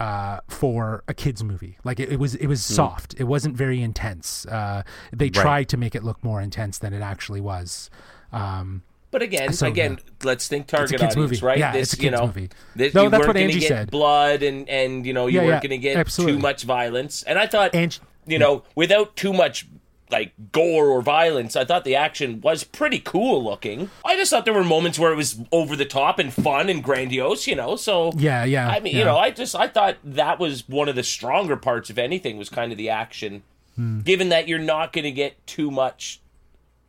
Speaker 3: uh, for a kids movie. Like it, it was, it was soft. It wasn't very intense. Uh, they tried to make it look more intense than it actually was. Um,
Speaker 2: But again,
Speaker 3: So,
Speaker 2: again, let's think target audience,
Speaker 3: movie.
Speaker 2: right?
Speaker 3: Yeah,
Speaker 2: this,
Speaker 3: it's a
Speaker 2: you
Speaker 3: kid's
Speaker 2: know,
Speaker 3: movie.
Speaker 2: This,
Speaker 3: No,
Speaker 2: you
Speaker 3: that's
Speaker 2: weren't
Speaker 3: what Angie
Speaker 2: get
Speaker 3: said.
Speaker 2: Blood and and you know you
Speaker 3: Yeah,
Speaker 2: weren't
Speaker 3: yeah,
Speaker 2: going to get
Speaker 3: absolutely.
Speaker 2: too much violence. And I thought,
Speaker 3: And-
Speaker 2: you know, without too much like gore or violence, I thought the action was pretty cool looking. I just thought there were moments where it was over the top and fun and grandiose, you know. So
Speaker 3: yeah, yeah.
Speaker 2: I mean,
Speaker 3: yeah.
Speaker 2: you know, I just I thought that was one of the stronger parts, of anything, was kind of the action.
Speaker 3: Hmm.
Speaker 2: Given that you're not going to get too much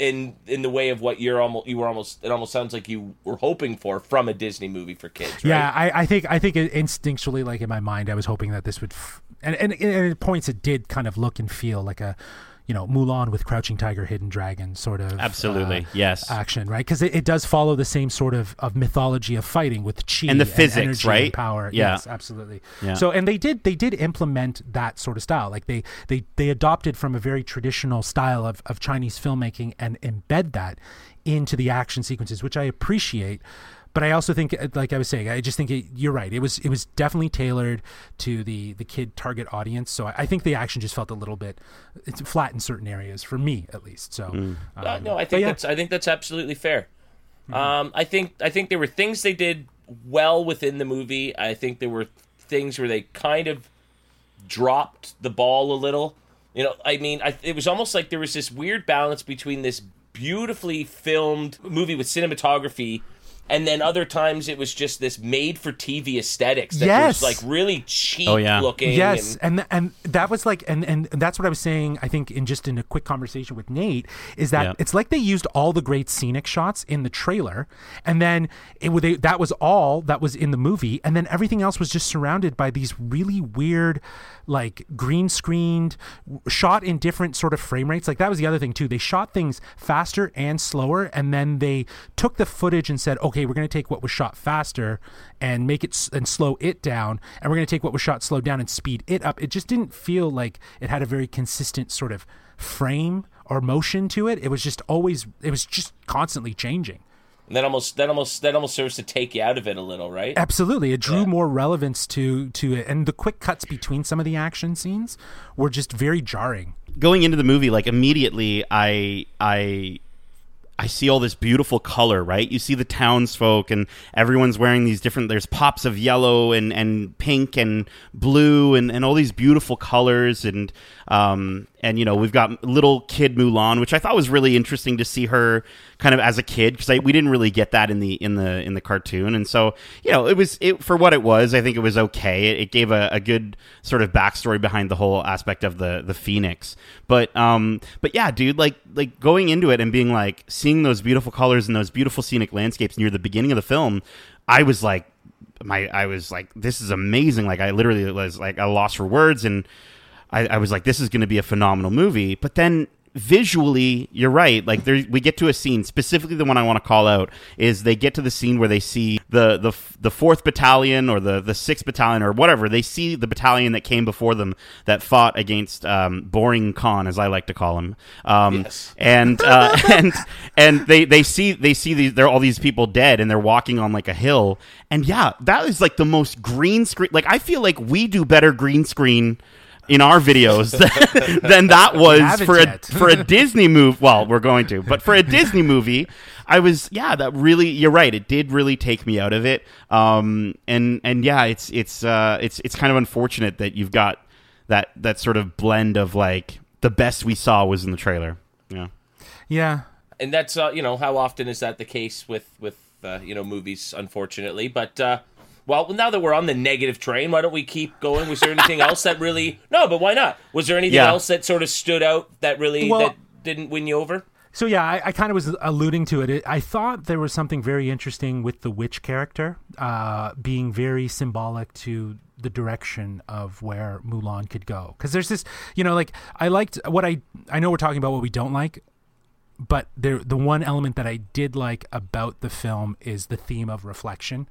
Speaker 2: in in the way of what you're almost you were almost it almost sounds like you were hoping for from a Disney movie for kids. Right?
Speaker 3: Yeah, I, I think I think instinctually, like in my mind, I was hoping that this would, f- and, and and at points it did kind of look and feel like a, you know, Mulan with Crouching Tiger, Hidden Dragon sort of
Speaker 4: Absolutely,
Speaker 3: uh,
Speaker 4: yes.
Speaker 3: action, right? Because it, it does follow the same sort of, of mythology of fighting with chi
Speaker 4: And the physics,
Speaker 3: energy
Speaker 4: right?
Speaker 3: And power,
Speaker 4: Yeah.
Speaker 3: yes, absolutely.
Speaker 4: Yeah.
Speaker 3: So and they did they did implement that sort of style, like they they they adopted from a very traditional style of of Chinese filmmaking and embed that into the action sequences, which I appreciate. But I also think, uh, like I was saying, I just think it, you're right. It was it was definitely tailored to the the kid target audience. So I, I think the action just felt a little bit it's flat in certain areas for me, at least. So um,
Speaker 2: Uh, no, I think
Speaker 3: yeah.
Speaker 2: that's I think that's absolutely fair. Um, I think I think there were things they did well within the movie. I think there were things where they kind of dropped the ball a little. You know, I mean, I, it was almost like there was this weird balance between this beautifully filmed movie with cinematography and then other times it was just this made for TV aesthetics that
Speaker 3: Yes.
Speaker 2: was like really cheap
Speaker 4: Oh, yeah.
Speaker 2: looking.
Speaker 3: Yes,
Speaker 2: and-
Speaker 3: and and that was like, and and that's what I was saying. I think in just in a quick conversation with Nate is that
Speaker 4: Yeah.
Speaker 3: it's like they used all the great scenic shots in the trailer, and then it would they, that was all that was in the movie, and then everything else was just surrounded by these really weird, like green screened, shot in different sort of frame rates. Like that was the other thing too. They shot things faster and slower, and then they took the footage and said, okay, we're going to take what was shot faster and make it s- and slow it down, and we're going to take what was shot slowed down and speed it up. It just didn't feel like it had a very consistent sort of frame or motion to it. It was just always, it was just constantly changing.
Speaker 2: that almost that almost that almost serves to take you out of it a little, right?
Speaker 3: Absolutely, it drew more relevance to to it, and the quick cuts between some of the action scenes were just very jarring.
Speaker 4: going into the movie like immediately i i i see all this beautiful color right? You see the townsfolk and everyone's wearing these different there's pops of yellow and and pink and blue and and all these beautiful colors and um and you know we've got little kid Mulan which I thought was really interesting to see her kind of as a kid because we didn't really get that in the in the in the cartoon. And so you know it was it for what it was I think it was okay. It, it gave a, a good sort of backstory behind the whole aspect of the the phoenix. But um but yeah dude like like going into it and being like seeing those beautiful colors and those beautiful scenic landscapes near the beginning of the film I was like my I was like this is amazing. Like I literally was like I lost for words and I, I was like, this is going to be a phenomenal movie. But then visually, you're right. Like there, we get to a scene specifically. The one I want to call out is they get to the scene where they see the the the fourth battalion or the the sixth battalion or whatever. They see the battalion that came before them that fought against um, Boring Khan, as I like to call him. Um,
Speaker 2: Yes.
Speaker 4: and uh, and and they they see they see these they're all these people dead and they're walking on like a hill and yeah that is like the most green screen like I feel like we do better green screen in our videos than, than that was for a for a Disney movie well we're going to but for a Disney movie I was yeah that really you're right it did really take me out of it. Um and and yeah it's it's uh it's it's kind of unfortunate that you've got that that sort of blend of like the best we saw was in the trailer. Yeah.
Speaker 3: Yeah,
Speaker 2: and that's uh, you know how often is that the case with with uh, you know movies unfortunately but uh well now that we're on the negative train why don't we keep going was there anything else that really no but why not was there anything
Speaker 4: Yeah.
Speaker 2: else that sort of stood out that really
Speaker 3: Well-
Speaker 2: that didn't win you over
Speaker 3: So yeah, I, I kind of was alluding to it. it. I thought there was something very interesting with the witch character, uh, being very symbolic to the direction of where Mulan could go. Because there's this, you know, like I liked what I I know we're talking about what we don't like, but there the one element that I did like about the film is the theme of reflection.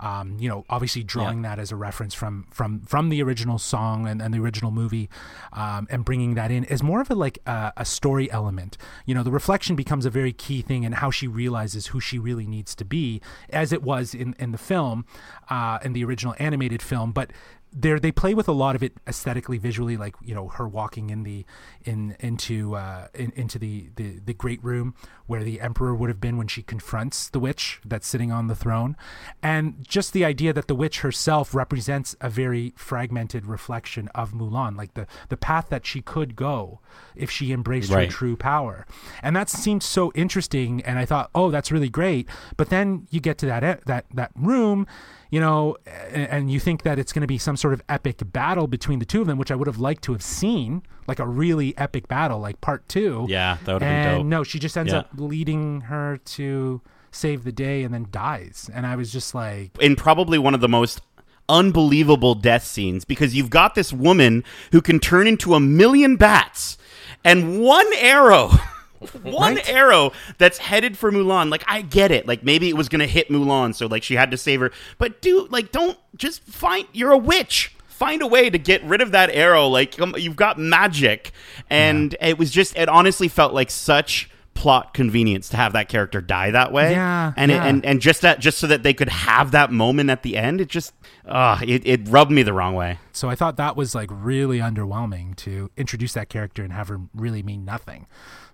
Speaker 3: Um, you know, obviously drawing that as a reference from from from the original song and, and the original movie, um, and bringing that in is more of a like uh, a story element. You know, the reflection becomes a very key thing in how she realizes who she really needs to be, as it was in in the film, uh, in the original animated film. But there they play with a lot of it aesthetically visually like you know her walking in the in into uh in, into the, the the great room where the emperor would have been when she confronts the witch that's sitting on the throne. And just the idea that the witch herself represents a very fragmented reflection of Mulan like the the path that she could go if she embraced
Speaker 4: Right.
Speaker 3: her true power. And that seemed so interesting and I thought oh that's really great. But then you get to that that that room you know, and, and you think that it's going to be some sort of epic battle between the two of them, which I would have liked to have seen, like a really epic battle, like part two.
Speaker 4: Yeah, that would've been
Speaker 3: and
Speaker 4: dope.
Speaker 3: no, she just ends
Speaker 4: Yeah.
Speaker 3: up leading her to save the day and then dies. And I was just like,
Speaker 4: in probably one of the most unbelievable death scenes because you've got this woman who can turn into a million bats and one arrow one
Speaker 3: Right.
Speaker 4: arrow that's headed for Mulan. Like I get it. Like maybe it was going to hit Mulan so like she had to save her. But dude like don't just find you're a witch. Find a way to get rid of that arrow. Like you've got magic. And it was just it honestly felt like such plot convenience to have that character die that way.
Speaker 3: Yeah,
Speaker 4: and
Speaker 3: yeah.
Speaker 4: it, and and just that just so that they could have that moment at the end it just uh it, it rubbed me the wrong way.
Speaker 3: So I thought that was like really underwhelming to introduce that character and have her really mean nothing.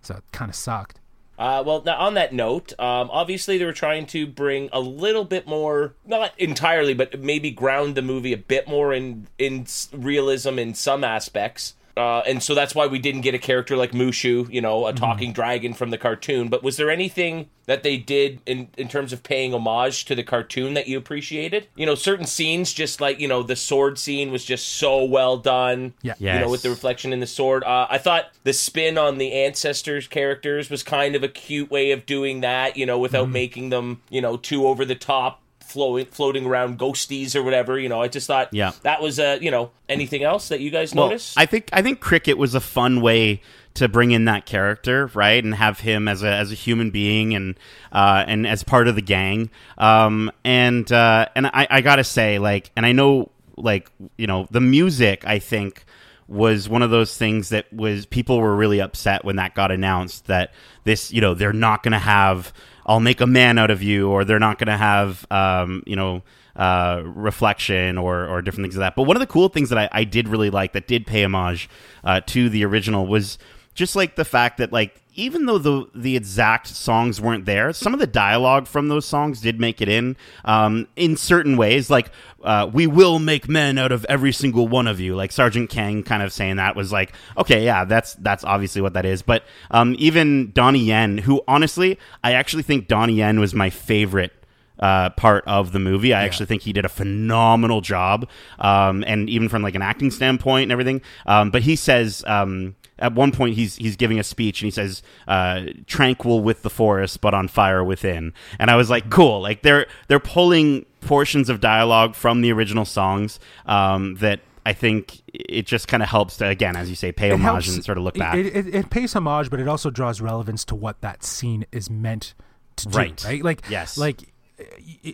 Speaker 3: So it kind of sucked.
Speaker 2: Uh, well, now on that note, um, obviously they were trying to bring a little bit more, not entirely, but maybe ground the movie a bit more in in realism in some aspects. Uh, and so that's why we didn't get a character like Mushu, you know, a
Speaker 3: Mm-hmm.
Speaker 2: talking dragon from the cartoon. But was there anything that they did in, in terms of paying homage to the cartoon that you appreciated? You know, certain scenes, just like, you know, the sword scene was just so well done.
Speaker 3: Yeah.
Speaker 2: You know, with the reflection in the sword. Uh, I thought the spin on the ancestors characters was kind of a cute way of doing that, you know, without
Speaker 3: Mm-hmm.
Speaker 2: making them, you know, too over the top. Floating, floating around ghosties or whatever, you know. I just thought,
Speaker 4: Yeah.
Speaker 2: that was, uh, you know, anything else that you guys
Speaker 4: Well,
Speaker 2: noticed?
Speaker 4: I think I think Cricket was a fun way to bring in that character, right, and have him as a as a human being and uh, and as part of the gang. Um, and uh, and I, I gotta say, like, and I know, like, you know, the music. I think was one of those things that was people were really upset when that got announced that this you know they're not going to have I'll make a man out of you or they're not going to have um, you know uh, reflection or or different things of that. But one of the cool things that I, I did really like that did pay homage uh, to the original was just like the fact that like even though the the exact songs weren't there, some of the dialogue from those songs did make it in um, in certain ways. Like uh, we will make men out of every single one of you. Like Sergeant Kang kind of saying that was like, okay, yeah, that's that's obviously what that is. But um, even Donnie Yen, who honestly, I actually think Donnie Yen was my favorite uh, part of the movie. I actually think he did a phenomenal job, um, and even from like an acting standpoint and everything. Um, but he says um, at one point he's he's giving a speech and he says, uh, "Tranquil with the forest, but on fire within." And I was like, "Cool!" Like they're they're pulling portions of dialogue from the original songs um, that. I think it just kind of helps to, again, as you say, pay
Speaker 3: It
Speaker 4: homage
Speaker 3: helps-
Speaker 4: and sort of look back.
Speaker 3: It, it, it pays homage, but it also draws relevance to what that scene is meant to do.
Speaker 4: Right.
Speaker 3: Right. Like
Speaker 4: Yes.
Speaker 3: Like.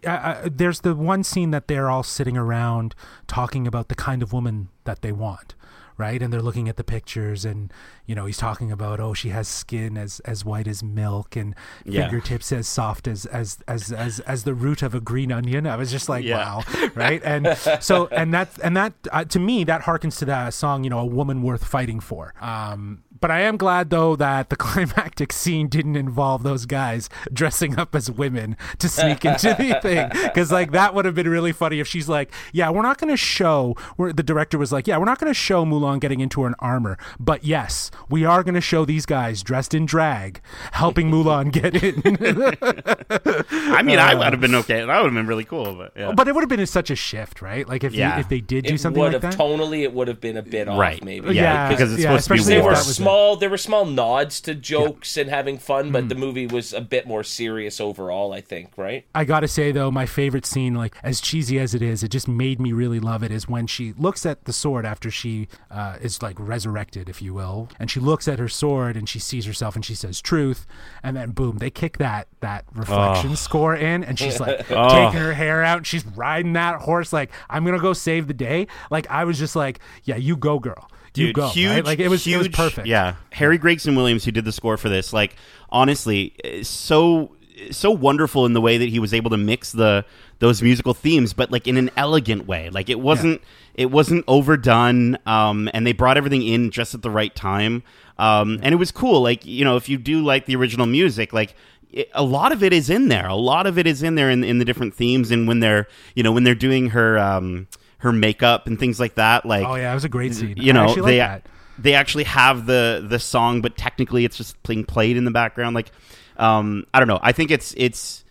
Speaker 3: uh, uh, there's the one scene that they're all sitting around talking about the kind of woman that they want right and they're looking at the pictures and you know he's talking about oh she has skin as as white as milk and
Speaker 4: Yeah.
Speaker 3: fingertips as soft as as as as as the root of a green onion i was just like
Speaker 4: Yeah.
Speaker 3: wow right and so and that and that uh, to me that harkens to that song you know a woman worth fighting for um but I am glad though that the climactic scene didn't involve those guys dressing up as women to sneak into the thing because like that would have been really funny if she's like, yeah, we're not going to show. Where the director was like, yeah, we're not going to show Mulan getting into an armor, but yes, we are going to show these guys dressed in drag helping Mulan get in.
Speaker 4: I mean, I would have been uh. okay. That would have been really cool. But yeah.
Speaker 3: but it would have been such a shift, right? Like if
Speaker 4: Yeah.
Speaker 3: you, if they did do something
Speaker 2: would
Speaker 3: like
Speaker 2: have
Speaker 3: that.
Speaker 2: tonally it would have been a bit off
Speaker 4: Right.
Speaker 2: maybe
Speaker 4: Yeah, because it's supposed to be
Speaker 3: especially
Speaker 2: they were
Speaker 4: war.
Speaker 3: that was a-
Speaker 2: small there were small nods to jokes and having fun but the movie was a bit more serious overall i think right
Speaker 3: I gotta say though, my favorite scene, like as cheesy as it is, it just made me really love it. Is when she looks at the sword after she uh, is like resurrected, if you will, and she looks at her sword and she sees herself and she says truth, and then boom, they kick that that reflection score in, and she's like taking her hair out, and she's riding that horse like I'm gonna go save the day. Like I was just like, yeah, you go, girl. You
Speaker 4: Dude,
Speaker 3: go,
Speaker 4: huge,
Speaker 3: right? Like it was, it was perfect.
Speaker 4: Yeah, Harry Gregson Williams, who did the score for this, like honestly, so so wonderful in the way that he was able to mix the those musical themes, but like in an elegant way. Like it wasn't it wasn't overdone, um, and they brought everything in just at the right time, um, and it was cool. Like you know, if you do like the original music, like it, a lot of it is in there. A lot of it is in there in, in the different themes, and when they're you know when they're doing her um, her makeup and things like that. Like
Speaker 3: Oh yeah, it was a great scene.
Speaker 4: you
Speaker 3: I
Speaker 4: know
Speaker 3: actually
Speaker 4: they
Speaker 3: like that.
Speaker 4: they actually have the the song but technically it's just being played in the background like um i don't know i think it's it's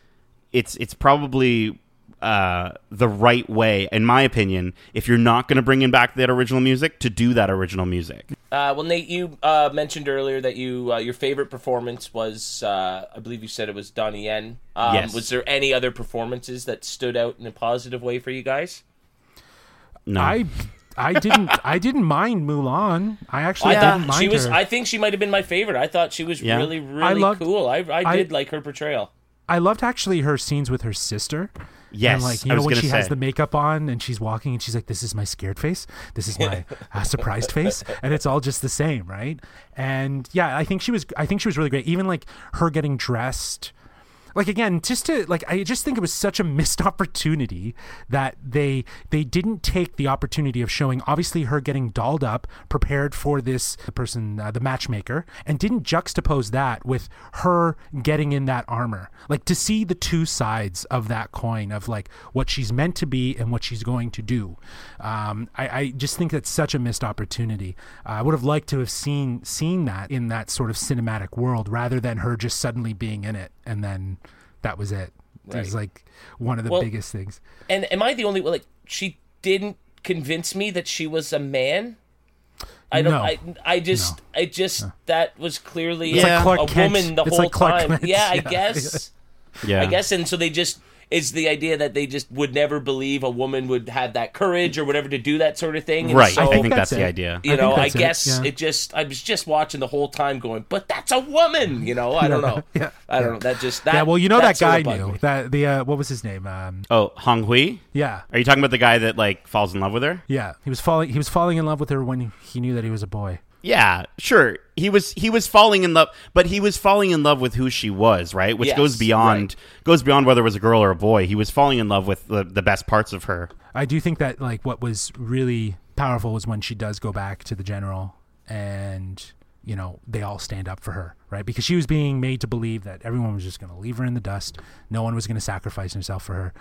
Speaker 4: it's it's probably uh the right way in my opinion if you're not going to bring in back that original music to do that original music
Speaker 2: uh, well nate you uh, mentioned earlier that you uh, your favorite performance was uh, i believe you said it was donnie yen um,
Speaker 4: Yes.
Speaker 2: was there any other performances that stood out in a positive way for you guys
Speaker 4: no
Speaker 3: I I didn't I didn't mind Mulan. I actually
Speaker 2: I
Speaker 3: didn't
Speaker 2: thought
Speaker 3: mind
Speaker 2: she was.
Speaker 3: her.
Speaker 2: I think she might have been my favorite. I thought she was
Speaker 4: Yeah.
Speaker 2: really, really
Speaker 3: loved-
Speaker 2: cool. I, I,
Speaker 3: I-
Speaker 2: did like her portrayal.
Speaker 3: I loved actually her scenes with her sister.
Speaker 4: Yes,
Speaker 3: and like you
Speaker 4: I
Speaker 3: know
Speaker 4: was
Speaker 3: when
Speaker 4: gonna
Speaker 3: she has the makeup on and she's walking and she's like, "This is my scared face. This is my uh, surprised face," and it's all just the same, right? And yeah, I think she was. I think she was really great. Even like her getting dressed. Like again just to like i just think it was such a missed opportunity that they they didn't take the opportunity of showing obviously her getting dolled up prepared for this person uh, the matchmaker and didn't juxtapose that with her getting in that armor. Like to see the two sides of that coin of like what she's meant to be and what she's going to do. Um, I, I just think that's such a missed opportunity. Uh, i would have liked to have seen seen that in that sort of cinematic world rather than her just suddenly being in it and then that was it. It was like one of the
Speaker 2: Well-
Speaker 3: biggest things.
Speaker 2: And am I the only one? Like, she didn't convince me that she was a man. I don't.
Speaker 3: No.
Speaker 2: I. I just. I just. That was clearly
Speaker 4: It's like
Speaker 2: a,
Speaker 3: Kent.
Speaker 2: woman the
Speaker 3: It's
Speaker 2: whole
Speaker 3: like
Speaker 2: time.
Speaker 3: Kent.
Speaker 2: Yeah, I
Speaker 3: Yeah.
Speaker 2: guess.
Speaker 4: Yeah.
Speaker 2: I guess, and so they just. It's the idea that they just would never believe a woman would have that courage or whatever to do that sort of thing. And
Speaker 4: Right.
Speaker 2: So,
Speaker 4: I think
Speaker 3: that's
Speaker 4: that's the idea.
Speaker 2: you know,
Speaker 3: think
Speaker 2: I
Speaker 3: that's it,
Speaker 2: guess
Speaker 3: yeah.
Speaker 2: it just. I was just watching the whole time, going, "But that's a woman." You know, I don't know.
Speaker 3: Yeah.
Speaker 2: I don't know. That just. That,
Speaker 3: yeah, well, you know that,
Speaker 2: sort
Speaker 3: guy knew
Speaker 2: me.
Speaker 3: that the uh, what was his name? Um,
Speaker 4: Oh, Hong Hui?
Speaker 3: yeah,
Speaker 4: Are you talking about the guy that like falls in love with her?
Speaker 3: yeah. He was falling. He was falling in love with her when he knew that he was a boy.
Speaker 4: Yeah, sure. He was he was falling in love, but he was falling in love with who she was, right? Which
Speaker 2: Yes,
Speaker 4: goes beyond
Speaker 2: right.
Speaker 4: goes beyond whether it was a girl or a boy. He was falling in love with the, the best parts of her.
Speaker 3: I do think that like what was really powerful was when she does go back to the general and you know they all stand up for her right because she was being made to believe that everyone was just going to leave her in the dust no one was going to sacrifice himself for her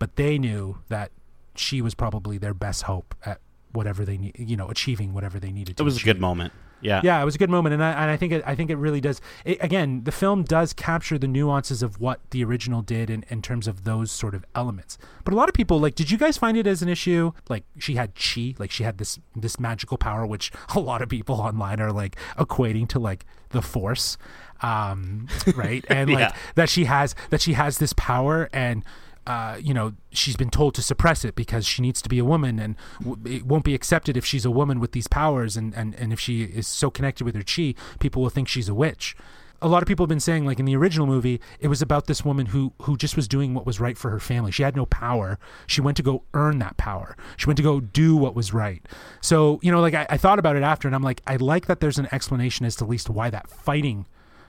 Speaker 3: but they knew that she was probably their best hope at whatever they need you know achieving whatever they needed to
Speaker 4: It was a good moment. Yeah.
Speaker 3: Yeah, it was a good moment, and I, and I think it, I think it really does. It, again, the film does capture the nuances of what the original did in, in terms of those sort of elements. But a lot of people like, did you guys find it as an issue? Like she had chi, like she had this this magical power, which a lot of people online are like equating to like the force, um, right? And like
Speaker 4: Yeah.
Speaker 3: that she has that she has this power and. Uh, you know, she's been told to suppress it because she needs to be a woman, and w- it won't be accepted if she's a woman with these powers, and, and, and if she is so connected with her chi, people will think she's a witch. A lot of people have been saying, like in the original movie, it was about this woman who who just was doing what was right for her family. She had no power. She went to go earn that power. She went to go do what was right. So you know, like I, I thought about it after, and I'm like, I like that there's an explanation as to at least why that fighting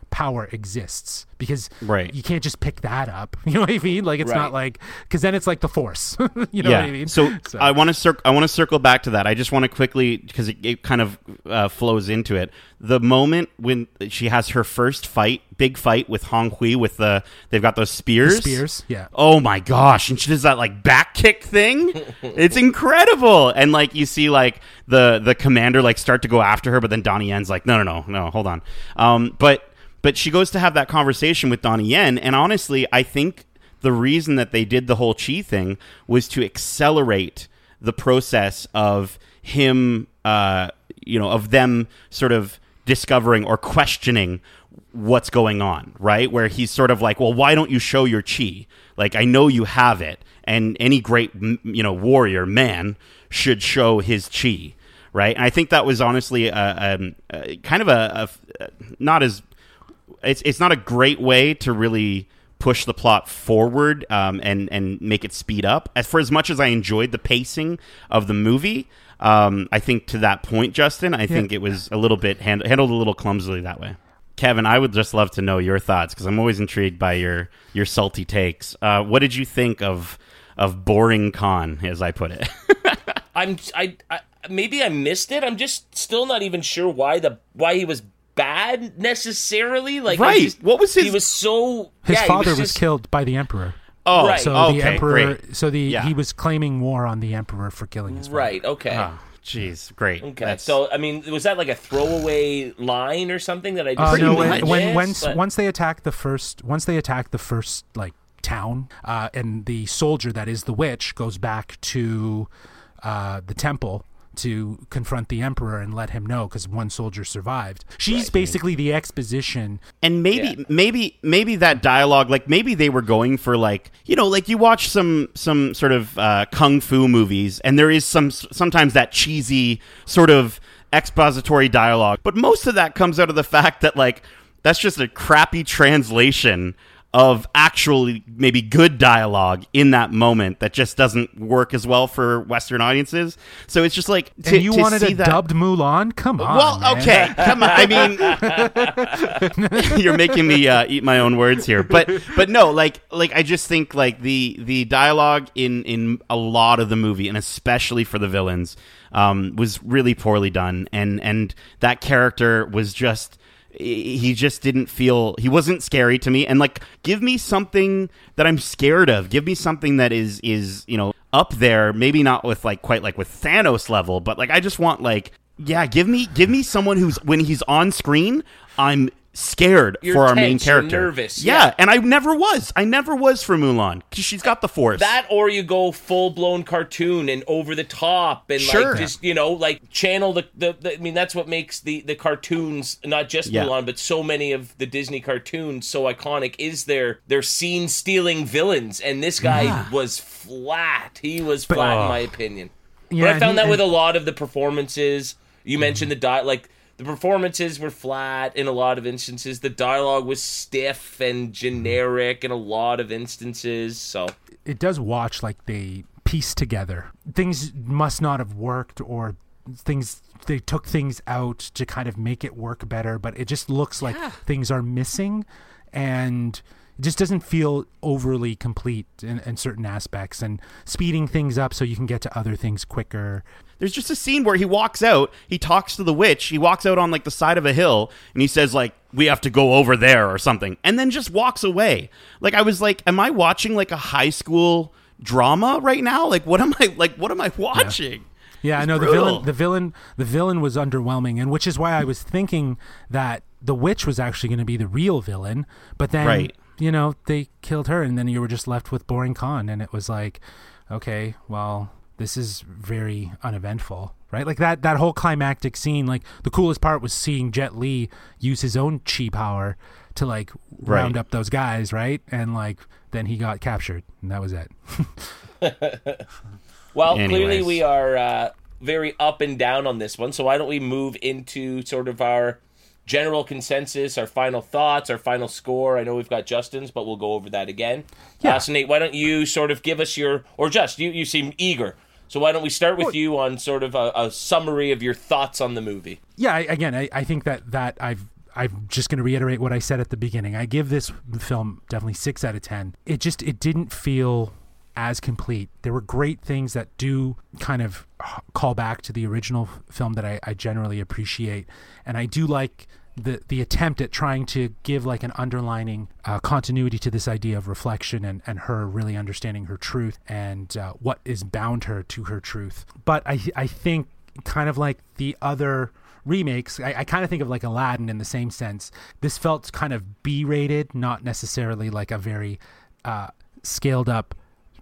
Speaker 3: power exists because
Speaker 4: Right.
Speaker 3: you can't just pick that up. You know what I mean? Like it's
Speaker 2: Right.
Speaker 3: not like because then it's like the force. you know
Speaker 4: yeah.
Speaker 3: what I mean?
Speaker 4: So, I want to cir- I want to circle back to that. I just want to quickly because it, it kind of uh, flows into it. The moment when she has her first fight, big fight with Hong Hui with the they've got those spears.
Speaker 3: spears, yeah.
Speaker 4: Oh my gosh! And she does that like back kick thing. it's incredible. And like you see like the the commander like start to go after her, but then Donnie Yen's like, no, no, no, no, hold on. Um, but but she goes to have that conversation with Donnie Yen, and honestly, I think the reason that they did the whole chi thing was to accelerate the process of him, uh, you know, of them sort of discovering or questioning what's going on, right? Where he's sort of like, well, why don't you show your chi? Like, I know you have it, and any great, you know, warrior man should show his chi, right? And I think that was honestly a, um a kind of a, a not as it's it's not a great way to really push the plot forward um, and and make it speed up. As for as much as I enjoyed the pacing of the movie, um, I think to that point, Justin, I think it was a little bit hand- handled a little clumsily that way. Kevin, I would just love to know your thoughts because I'm always intrigued by your your salty takes. Uh, what did you think of of boring Khan, as I put it?
Speaker 2: I'm I, I maybe I missed it. I'm just still not even sure why the why he was bad necessarily. Like I
Speaker 4: Right.
Speaker 2: just-
Speaker 4: What was his-
Speaker 2: He was so
Speaker 3: His
Speaker 2: yeah,
Speaker 3: father was,
Speaker 2: just-
Speaker 3: killed by the emperor.
Speaker 4: oh,
Speaker 2: Right.
Speaker 3: So
Speaker 4: okay,
Speaker 3: the emperor,
Speaker 4: great.
Speaker 3: so the
Speaker 4: Yeah.
Speaker 3: he was claiming war on the emperor for killing his father.
Speaker 2: Right. Okay.
Speaker 4: Oh, jeez, great.
Speaker 2: Okay.
Speaker 4: That's-
Speaker 2: So I mean, was that like a throwaway line or something that I just
Speaker 3: Uh,
Speaker 4: Pretty
Speaker 3: no,
Speaker 2: didn't
Speaker 3: when, when once
Speaker 2: But-
Speaker 3: once they attack the first once they attack the first like town, uh, and the soldier that is the witch goes back to uh, the temple to confront the emperor and let him know because one soldier survived. She's basically the exposition.
Speaker 4: and maybe
Speaker 2: Yeah.
Speaker 4: maybe maybe that dialogue like maybe they were going for like you know like you watch some some sort of uh, kung fu movies and there is some sometimes that cheesy sort of expository dialogue but most of that comes out of the fact that like that's just a crappy translation of actually maybe good dialogue in that moment that just doesn't work as well for Western audiences. So it's just like to,
Speaker 3: and you
Speaker 4: to
Speaker 3: wanted
Speaker 4: see
Speaker 3: a
Speaker 4: that,
Speaker 3: dubbed Mulan? Come on.
Speaker 4: well,
Speaker 3: man.
Speaker 4: okay, come on. I mean, you're making me uh, eat my own words here, but but no, like like I just think like the the dialogue in in a lot of the movie, and especially for the villains, um, was really poorly done, and and that character was just he just didn't feel he wasn't scary to me. And like give me something that i'm scared of. Give me something that is is you know up there. Maybe not with like quite like with thanos level but like i just want like yeah give me give me someone who's when he's on screen i'm scared
Speaker 2: You're
Speaker 4: for our main
Speaker 2: tense, you're
Speaker 4: character.
Speaker 2: nervous,
Speaker 4: yeah,
Speaker 2: yeah.
Speaker 4: and i never was. I never was for mulan because she's got the force.
Speaker 2: That or you go full blown cartoon and over the top and
Speaker 4: Sure.
Speaker 2: like just you know like channel the, the, the I mean that's what makes the the cartoons not just
Speaker 4: Yeah.
Speaker 2: Mulan but so many of the Disney cartoons so iconic is their their scene stealing villains. And this guy was flat. He was flat in my opinion.
Speaker 3: Yeah,
Speaker 2: but I found
Speaker 3: he-
Speaker 2: that with a lot of the performances. You mm-hmm. mentioned the di- like the performances were flat in a lot of instances. The dialogue was stiff and generic in a lot of instances so.
Speaker 3: It does watch like they piece together. Things must not have worked or things they took things out to kind of make it work better, but it just looks like things are missing. And it just doesn't feel overly complete in, in certain aspects and speeding things up so you can get to other things quicker.
Speaker 4: There's just a scene where he walks out, he talks to the witch, he walks out on like the side of a hill, and he says like, "We have to go over there" or something, and then just walks away. Like I was like, "Am I watching like a high school drama right now? Like what am I like? What am I watching?"
Speaker 3: Yeah, I know the villain. The villain. The villain was underwhelming, and which is why I was thinking that the witch was actually going to be the real villain. But then,
Speaker 4: Right.
Speaker 3: You know, they killed her, and then you were just left with boring Khan, and it was like, okay, well, this is very uneventful, right? Like that that whole climactic scene. Like the coolest part was seeing Jet Li use his own chi power to like round
Speaker 4: Right.
Speaker 3: up those guys, right? And like then he got captured, and that was it.
Speaker 2: Well, clearly we are uh, very up and down on this one. So why don't we move into sort of our general consensus, our final thoughts, our final score? I know we've got Justin's, but we'll go over that again.
Speaker 3: Yeah.
Speaker 2: Uh, so Nate, why don't you sort of give us your, or just you? You seem eager. So why don't we start with you on sort of a, a summary of your thoughts on the movie?
Speaker 3: yeah I, again I, I think that that i've i'm just going to reiterate what i said at the beginning i give this film definitely six out of ten it just it didn't feel as complete there were great things that do kind of call back to the original film that I, I generally appreciate and i do like the the attempt at trying to give like an underlining uh, continuity to this idea of reflection and, and her really understanding her truth and uh, what is bound her to her truth. But i i think kind of like the other remakes I, I kind of think of like aladdin in the same sense. This felt kind of b-rated not necessarily like a very uh, scaled up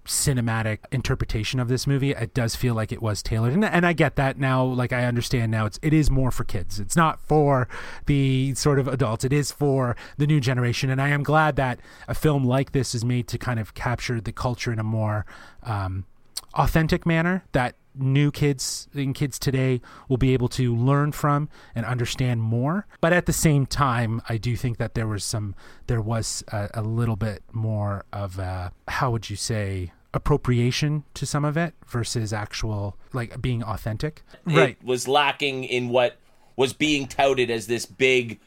Speaker 3: cinematic interpretation of this movie it does feel like it was tailored. And, and i get that now like i understand now it's it is more for kids. It's not for the sort of adults. It is for the new generation. And i am glad that a film like this is made to kind of capture the culture in a more um, authentic manner that new kids and kids today will be able to learn from and understand more. But at the same time i do think that there was some there was a, a little bit more of a how would you say appropriation to some of it versus actual like being authentic. Right.
Speaker 2: was lacking in what was being touted as this big,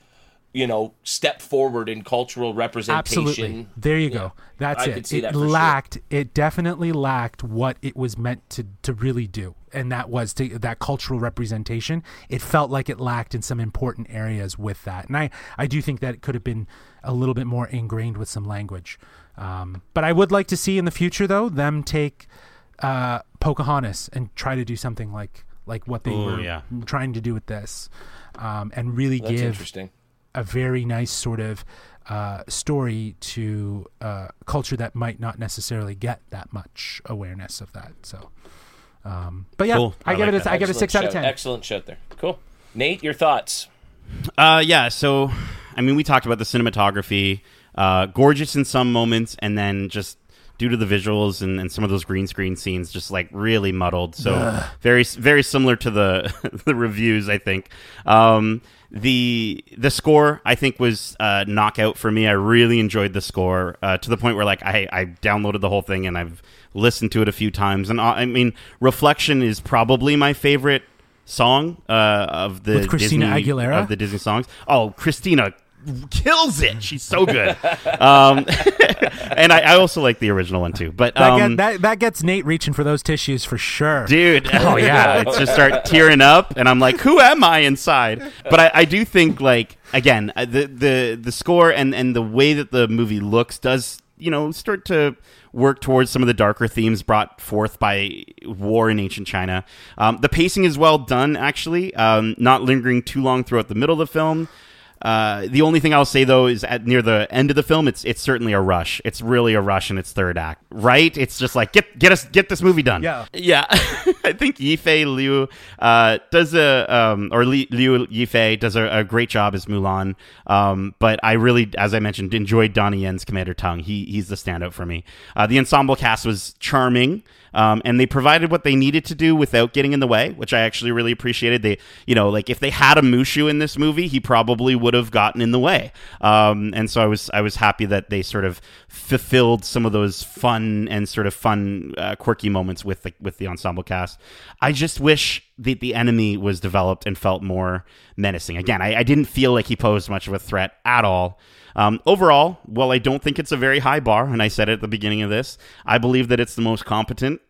Speaker 2: you know, step forward in cultural representation.
Speaker 3: Absolutely. There you go. That's
Speaker 2: I
Speaker 3: it. it
Speaker 2: that for sure.
Speaker 3: lacked. It definitely lacked what it was meant to to really do, and that was to, that cultural representation. It felt like it lacked in some important areas with that, and I I do think that it could have been a little bit more ingrained with some language. Um, but I would like to see in the future, though, them take uh, Pocahontas and try to do something like like what they
Speaker 4: Ooh,
Speaker 3: were
Speaker 4: yeah.
Speaker 3: trying to do with this, um, and really
Speaker 2: That's
Speaker 3: give
Speaker 2: interesting.
Speaker 3: A very nice sort of uh, story to uh, culture that might not necessarily get that much awareness of that. So, um, but yeah,
Speaker 4: Cool.
Speaker 3: I,
Speaker 4: I
Speaker 3: give
Speaker 4: like
Speaker 3: it. A,
Speaker 4: that.
Speaker 3: I give it a
Speaker 2: Excellent
Speaker 3: six out of ten.
Speaker 2: Excellent shot there. Cool. Nate, your thoughts?
Speaker 4: Uh, yeah. So, I mean, we talked about the cinematography, uh, gorgeous in some moments, and then just due to the visuals and, and some of those green screen scenes just like really muddled. So very very similar to the the reviews, I think. Um, the the score I think was uh, knockout for me. I really enjoyed the score uh, to the point where like I, I downloaded the whole thing and I've listened to it a few times. And uh, I mean, Reflection is probably my favorite song uh, of the
Speaker 3: With Christina
Speaker 4: Disney,
Speaker 3: Aguilera?
Speaker 4: of the Disney songs. Oh, Christina kills it. She's so good. um, and I, I also like the original one too. But
Speaker 3: That,
Speaker 4: um,
Speaker 3: get, that that gets Nate reaching for those tissues for sure.
Speaker 4: dude oh yeah it's just start tearing up and i'm like who am i inside but i, I do think like again uh, the the the score and and the way that the movie looks does you know start to work towards some of the darker themes brought forth by war in ancient china um, the pacing is well done actually um, not lingering too long throughout the middle of the film uh, the only thing I'll say though is at near the end of the film, it's it's certainly a rush. It's really a rush in its third act, right? It's just like get get us get this movie done.
Speaker 3: Yeah.
Speaker 4: yeah. I think Yifei Liu uh, does a um, or Li, Liu Yifei does a, a great job as Mulan. Um, but I really, as I mentioned, enjoyed Donnie Yen's Commander Tung. He he's the standout for me. Uh, the ensemble cast was charming. Um, and they provided what they needed to do without getting in the way, which I actually really appreciated. They, you know, like if they had a Mushu in this movie, he probably would have gotten in the way. Um, and so I was, I was happy that they sort of fulfilled some of those fun and sort of fun, uh, quirky moments with the with the ensemble cast. I just wish the the enemy was developed and felt more menacing. Again, I, I didn't feel like he posed much of a threat at all. Um, overall, while I don't think it's a very high bar, and I said it at the beginning of this, I believe that it's the most competent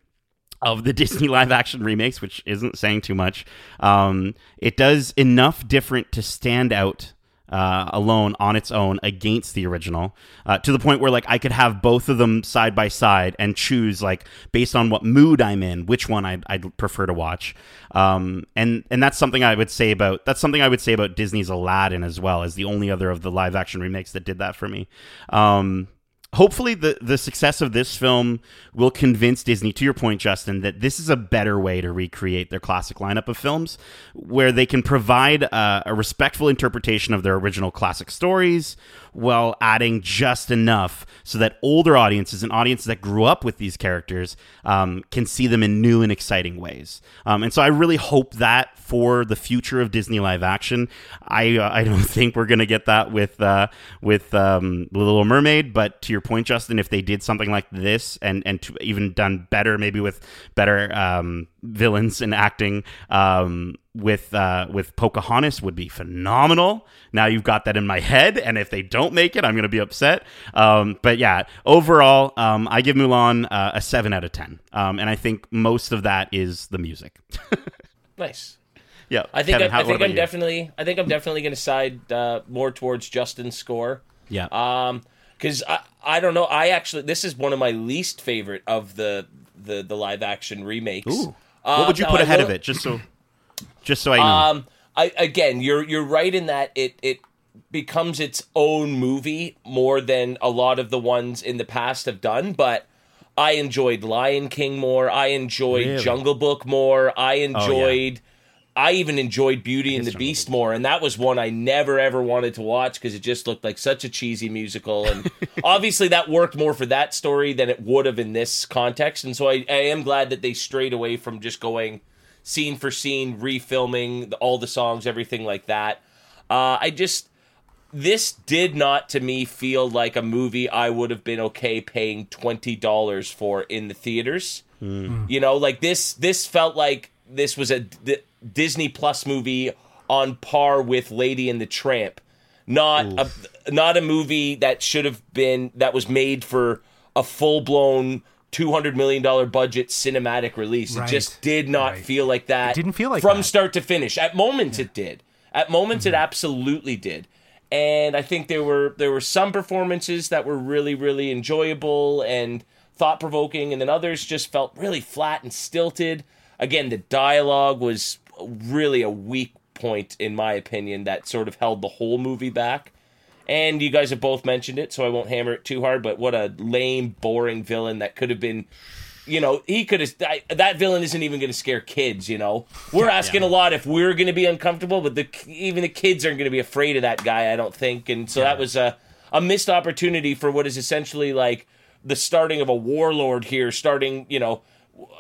Speaker 4: of the Disney live action remakes, which isn't saying too much. Um, it does enough different to stand out uh, alone on its own against the original uh, to the point where like I could have both of them side by side and choose like based on what mood I'm in which one I'd, I'd prefer to watch. Um, and and that's something I would say about that's something I would say about Disney's Aladdin as well as the only other of the live action remakes that did that for me. Um, hopefully the the success of this film will convince Disney to your point Justin that this is a better way to recreate their classic lineup of films where they can provide uh, a respectful interpretation of their original classic stories while adding just enough so that older audiences and audiences that grew up with these characters um, can see them in new and exciting ways. Um, and so I really hope that for the future of Disney live action I uh, I don't think we're gonna get that with uh, with um, Little Mermaid but to your point Justin if they did something like this and and even done better maybe with better um, villains and acting um, with uh, with Pocahontas would be phenomenal. Now you've got that in my head, and if they don't make it, I'm going to be upset. Um, but yeah, overall, um, I give Mulan uh, a seven out of ten, um, and I think most of that is the music.
Speaker 2: Nice.
Speaker 4: yeah,
Speaker 2: I think
Speaker 4: Kevin,
Speaker 2: I,
Speaker 4: how-
Speaker 2: I think I'm
Speaker 4: you?
Speaker 2: definitely I think I'm definitely going to side uh, more towards Justin's score.
Speaker 4: yeah.
Speaker 2: Um, because I I don't know I actually this is one of my least favorite of the the the live action remakes.
Speaker 4: Ooh.
Speaker 2: Uh,
Speaker 4: what would you put ahead of it, just so just so I know?
Speaker 2: Um, I again, you're you're right in that it it becomes its own movie more than a lot of the ones in the past have done, but. I enjoyed Lion King more. I enjoyed
Speaker 4: Really? Oh,
Speaker 2: Jungle Book more. I enjoyed. I even enjoyed Beauty and the Beast more, and that was one I never ever wanted to watch because it just looked like such a cheesy musical. And obviously, that worked more for that story than it would have in this context. And so I, I am glad that they strayed away from just going scene for scene, refilming all the songs, everything like that. Uh, I just this did not to me feel like a movie I would have been okay paying twenty dollars for in the theaters. You know, like this. This felt like this was a D- Disney Plus movie on par with Lady and the Tramp. Not a not a movie that should have been that was made for a full blown two hundred million dollar budget cinematic release.
Speaker 3: Right.
Speaker 2: It just did not
Speaker 3: Right.
Speaker 2: feel like that.
Speaker 3: It didn't feel like
Speaker 2: from
Speaker 3: that.
Speaker 2: start to finish. At moments it did. At moments
Speaker 3: Mm-hmm.
Speaker 2: it absolutely did. And I think there were there were some performances that were really really enjoyable and thought provoking, and then others just felt really flat and stilted. Again, the dialogue was really a weak point in my opinion that sort of held the whole movie back. And you guys have both mentioned it, so I won't hammer it too hard. But what a lame, boring villain that could have been you know, he could have. That villain isn't even going to scare kids. You know, we're asking a lot if we're going to be uncomfortable, but the even the kids aren't going to be afraid of that guy. I don't think, and so that was a a missed opportunity for what is essentially like the starting of a warlord here, starting you know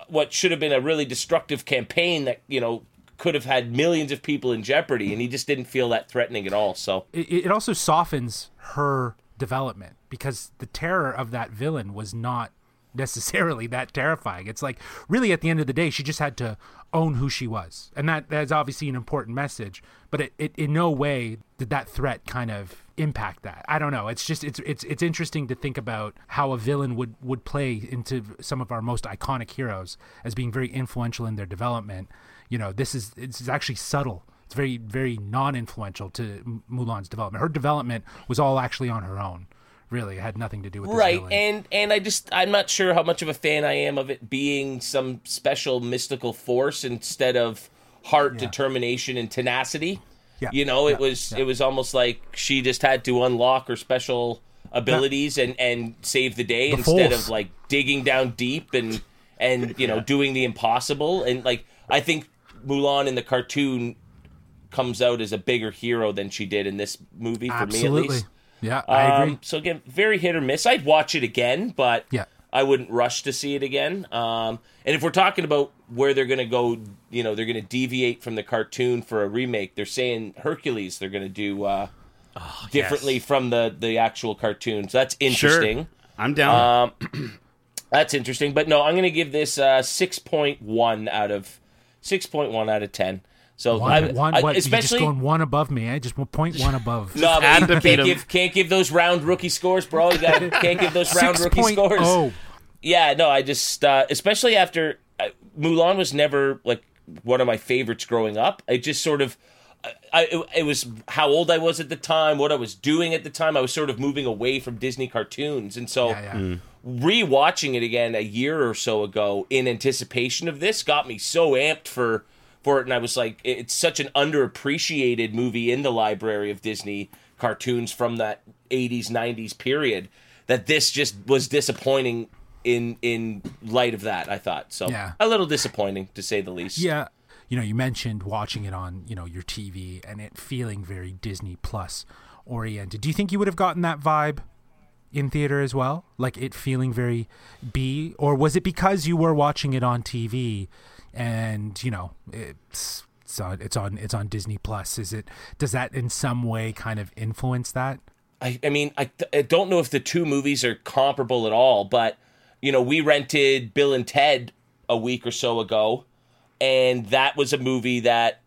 Speaker 2: what should have been a really destructive campaign that you know could have had millions of people in jeopardy, and he just didn't feel that threatening at all. So
Speaker 3: it, it also softens her development because the terror of that villain was not necessarily that terrifying. It's like really at the end of the day, she just had to own who she was, and that that's obviously an important message. But it, it in no way did that threat kind of impact that. I don't know. It's just it's it's it's interesting to think about how a villain would would play into some of our most iconic heroes as being very influential in their development. You know, this is it's actually subtle. It's very very non-influential to Mulan's development. Her development was all actually on her own really it had nothing to do with this
Speaker 2: right and and i just i'm not sure how much of a fan i am of it being some special mystical force instead of heart
Speaker 3: Yeah.
Speaker 2: determination and tenacity
Speaker 3: Yeah.
Speaker 2: you know it
Speaker 3: Yeah.
Speaker 2: was
Speaker 3: Yeah.
Speaker 2: it was almost like she just had to unlock her special abilities and and save the day
Speaker 3: The
Speaker 2: instead
Speaker 3: Force.
Speaker 2: of like digging down deep and and you know doing the impossible and like i think mulan in the cartoon comes out as a bigger hero than she did in this movie for me at
Speaker 3: absolutely
Speaker 2: least
Speaker 3: yeah i agree
Speaker 2: um, so again, very hit or miss. I'd watch it again, but
Speaker 3: Yeah.
Speaker 2: I wouldn't rush to see it again. Um, and if we're talking about where they're going to go, you know, they're going to deviate from the cartoon for a remake. They're saying Hercules. They're going to do uh, differently
Speaker 4: yes.
Speaker 2: from the the actual cartoon. So that's
Speaker 4: Sure.
Speaker 2: interesting.
Speaker 4: I'm down.
Speaker 2: That's interesting. But no, I'm going to give this uh, six point one out of six point one out of ten. So
Speaker 3: one,
Speaker 2: I,
Speaker 3: one,
Speaker 2: I-
Speaker 3: what, you're just
Speaker 2: especially
Speaker 3: going one above me eh? just one point one above
Speaker 2: no, but
Speaker 4: had
Speaker 2: you
Speaker 4: beat
Speaker 2: can't give can't give those round rookie scores, bro. You got can't give those round rookie scores.
Speaker 3: Oh,
Speaker 2: Yeah, no, I just uh, especially after uh, Mulan was never like one of my favorites growing up. I just sort of I it, it was how old I was at the time, what I was doing at the time. I was sort of moving away from Disney cartoons, and so
Speaker 3: yeah, yeah. Hmm.
Speaker 2: rewatching it again a year or so ago in anticipation of this got me so amped for for it and I was like it's such an underappreciated movie in the library of Disney cartoons from that 80s 90s period that this just was disappointing in in light of that I thought so
Speaker 3: Yeah.
Speaker 2: a little disappointing to say the least
Speaker 3: Yeah. You know, you mentioned watching it on, you know, your TV and it feeling very Disney Plus oriented. Do you think you would have gotten that vibe in theater as well? Like it feeling very B or was it because you were watching it on TV and, you know, it's it's on it's on it's on Disney Plus. Is it does that in some way kind of influence that?
Speaker 2: I, I mean, I, I don't know if the two movies are comparable at all, but you know, we rented Bill and Ted a week or so ago, and that was a movie that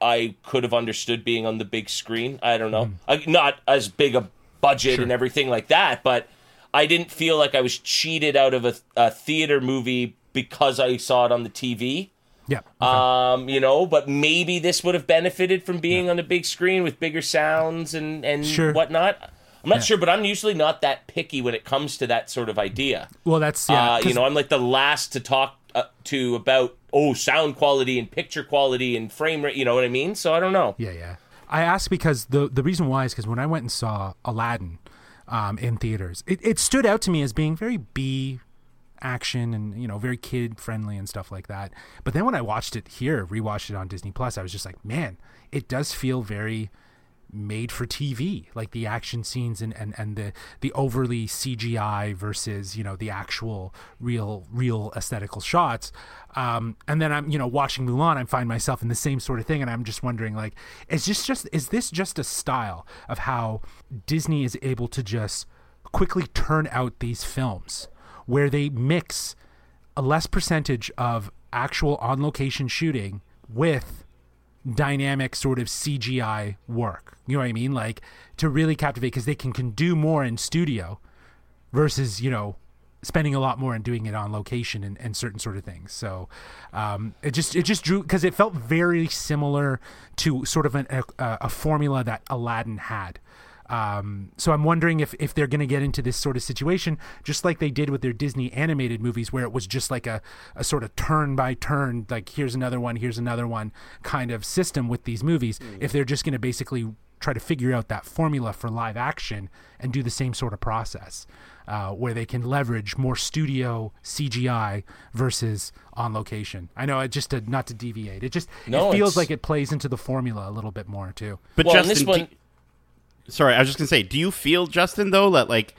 Speaker 2: I could have understood being on the big screen. I don't know, I, not as big a budget and everything like that, but I didn't feel like I was cheated out of a, a theater movie because I saw it on the TV.
Speaker 3: Yeah.
Speaker 2: Um, you know, but maybe this would have benefited from being on a big screen with bigger sounds and and
Speaker 3: Sure.
Speaker 2: whatnot. I'm not sure, but I'm usually not that picky when it comes to that sort of idea.
Speaker 3: well, that's yeah.
Speaker 2: uh, you know, I'm like the last to talk uh, to about oh sound quality and picture quality and frame rate. You know what I mean? So I don't know.
Speaker 3: Yeah, yeah. I asked because the the reason why is because when I went and saw Aladdin um, in theaters, it, it stood out to me as being very B action and you know very kid friendly and stuff like that. But then when I watched it here, rewatched it on Disney Plus, I was just like, man, it does feel very made for TV, like the action scenes and, and, and the the overly CGI versus you know the actual real real aesthetical shots. Um, and then I'm you know watching Mulan, I find myself in the same sort of thing, and I'm just wondering like, is this just is this just a style of how Disney is able to just quickly turn out these films where they mix a less percentage of actual on location shooting with dynamic sort of CGI work. You know what I mean? Like to really captivate because they can, can do more in studio versus, you know, spending a lot more and doing it on location and, and certain sort of things. So um, it just it just drew because it felt very similar to sort of an, a, a formula that Aladdin had. Um, so I'm wondering if, if they're going to get into this sort of situation, just like they did with their Disney animated movies, where it was just like a, a sort of turn by turn, like here's another one, here's another one kind of system with these movies. If they're just going to basically try to figure out that formula for live action and do the same sort of process, uh, where they can leverage more studio CGI versus on location. I know it just to, not to deviate. It just
Speaker 2: No,
Speaker 3: it feels
Speaker 2: it's-
Speaker 3: like it plays into the formula a little bit more too.
Speaker 4: But
Speaker 2: well,
Speaker 4: Justin,
Speaker 2: this
Speaker 4: do-
Speaker 2: one,
Speaker 4: sorry, I was just gonna say, do you feel Justin though that like,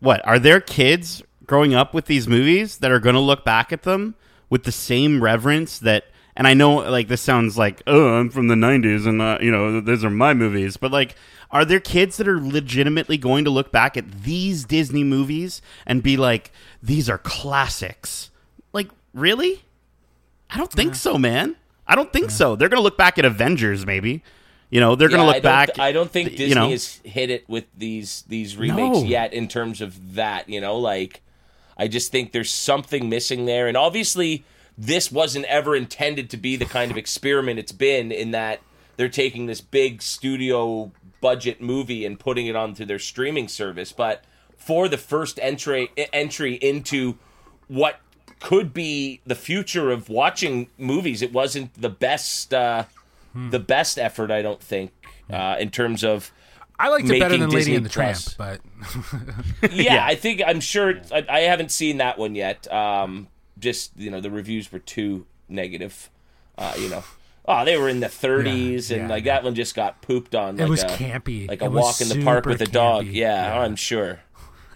Speaker 4: what are there kids growing up with these movies that are going to look back at them with the same reverence that and I know like this sounds like oh I'm from the 90s and uh, you know those are my movies but like are there kids that are legitimately going to look back at these Disney movies and be like these are classics? Like really? I don't think so man. I don't think so. They're going to look back at Avengers maybe you know they're going to look
Speaker 2: don't
Speaker 4: back
Speaker 2: I don't think
Speaker 4: you
Speaker 2: Disney
Speaker 4: know,
Speaker 2: has hit it with these these remakes
Speaker 4: No.
Speaker 2: yet in terms of that. You know, like I just think there's something missing there, and obviously this wasn't ever intended to be the kind of experiment it's been. In that they're taking this big studio budget movie and putting it onto their streaming service, but for the first entry entry into what could be the future of watching movies, it wasn't the best. Uh, the best effort, I don't think, uh, in terms of.
Speaker 3: I liked it better than Lady
Speaker 2: Disney
Speaker 3: and the
Speaker 2: Plus.
Speaker 3: Tramp, but
Speaker 2: Yeah, I think I'm sure. I, I haven't seen that one yet. Um, just you know, the reviews were too negative. Uh, you know, oh, they were in the 30s,
Speaker 3: Yeah,
Speaker 2: and
Speaker 3: yeah,
Speaker 2: like
Speaker 3: yeah.
Speaker 2: that one just got pooped on.
Speaker 3: it
Speaker 2: like
Speaker 3: was
Speaker 2: a,
Speaker 3: campy.
Speaker 2: like a
Speaker 3: was
Speaker 2: walk in the park with a dog. Yeah, I'm sure.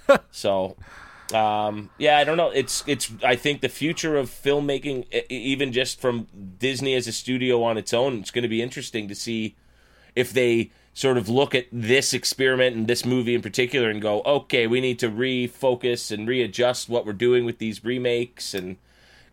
Speaker 2: so, um, yeah, I don't know. It's it's. I think the future of filmmaking, even just from Disney as a studio on its own, it's going to be interesting to see if they sort of look at this experiment and this movie in particular and go, okay, we need to refocus and readjust what we're doing with these remakes and.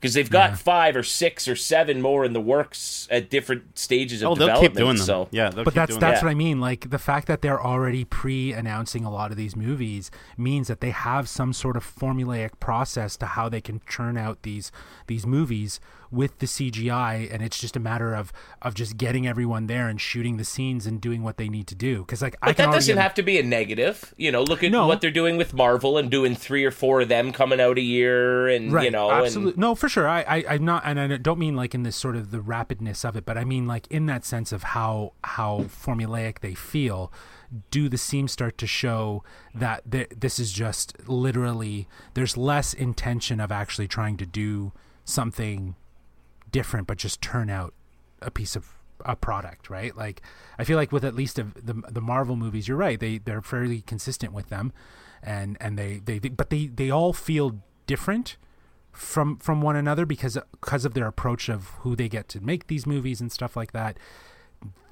Speaker 2: Because they've got five or six or seven more in the works at different stages of
Speaker 4: oh they'll keep doing them
Speaker 2: So
Speaker 4: yeah they'll
Speaker 3: but
Speaker 4: keep
Speaker 3: that's
Speaker 4: doing
Speaker 3: that's
Speaker 2: that.
Speaker 3: what I mean. Like the fact that they're already pre-announcing a lot of these movies means that they have some sort of formulaic process to how they can churn out these these movies with the CGI, and it's just a matter of of just getting everyone there and shooting the scenes and doing what they need to do. Because like I
Speaker 2: But
Speaker 3: can
Speaker 2: that doesn't have to be a negative. You know, look at
Speaker 3: No.
Speaker 2: what they're doing with Marvel and doing three or four of them coming out a year, and
Speaker 3: right,
Speaker 2: you know,
Speaker 3: absolutely
Speaker 2: and
Speaker 3: no for sure. I, I I'm not, and I don't mean like in this sort of the rapidness of it, but I mean like in that sense of how how formulaic they feel. Do the seams start to show that th- this is just literally there's less intention of actually trying to do something different, but just turn out a piece of a product, right? Like I feel like with at least of the the Marvel movies, you're right. They they're fairly consistent with them, and and they they, they but they they all feel different from from one another because because of their approach of who they get to make these movies and stuff like that.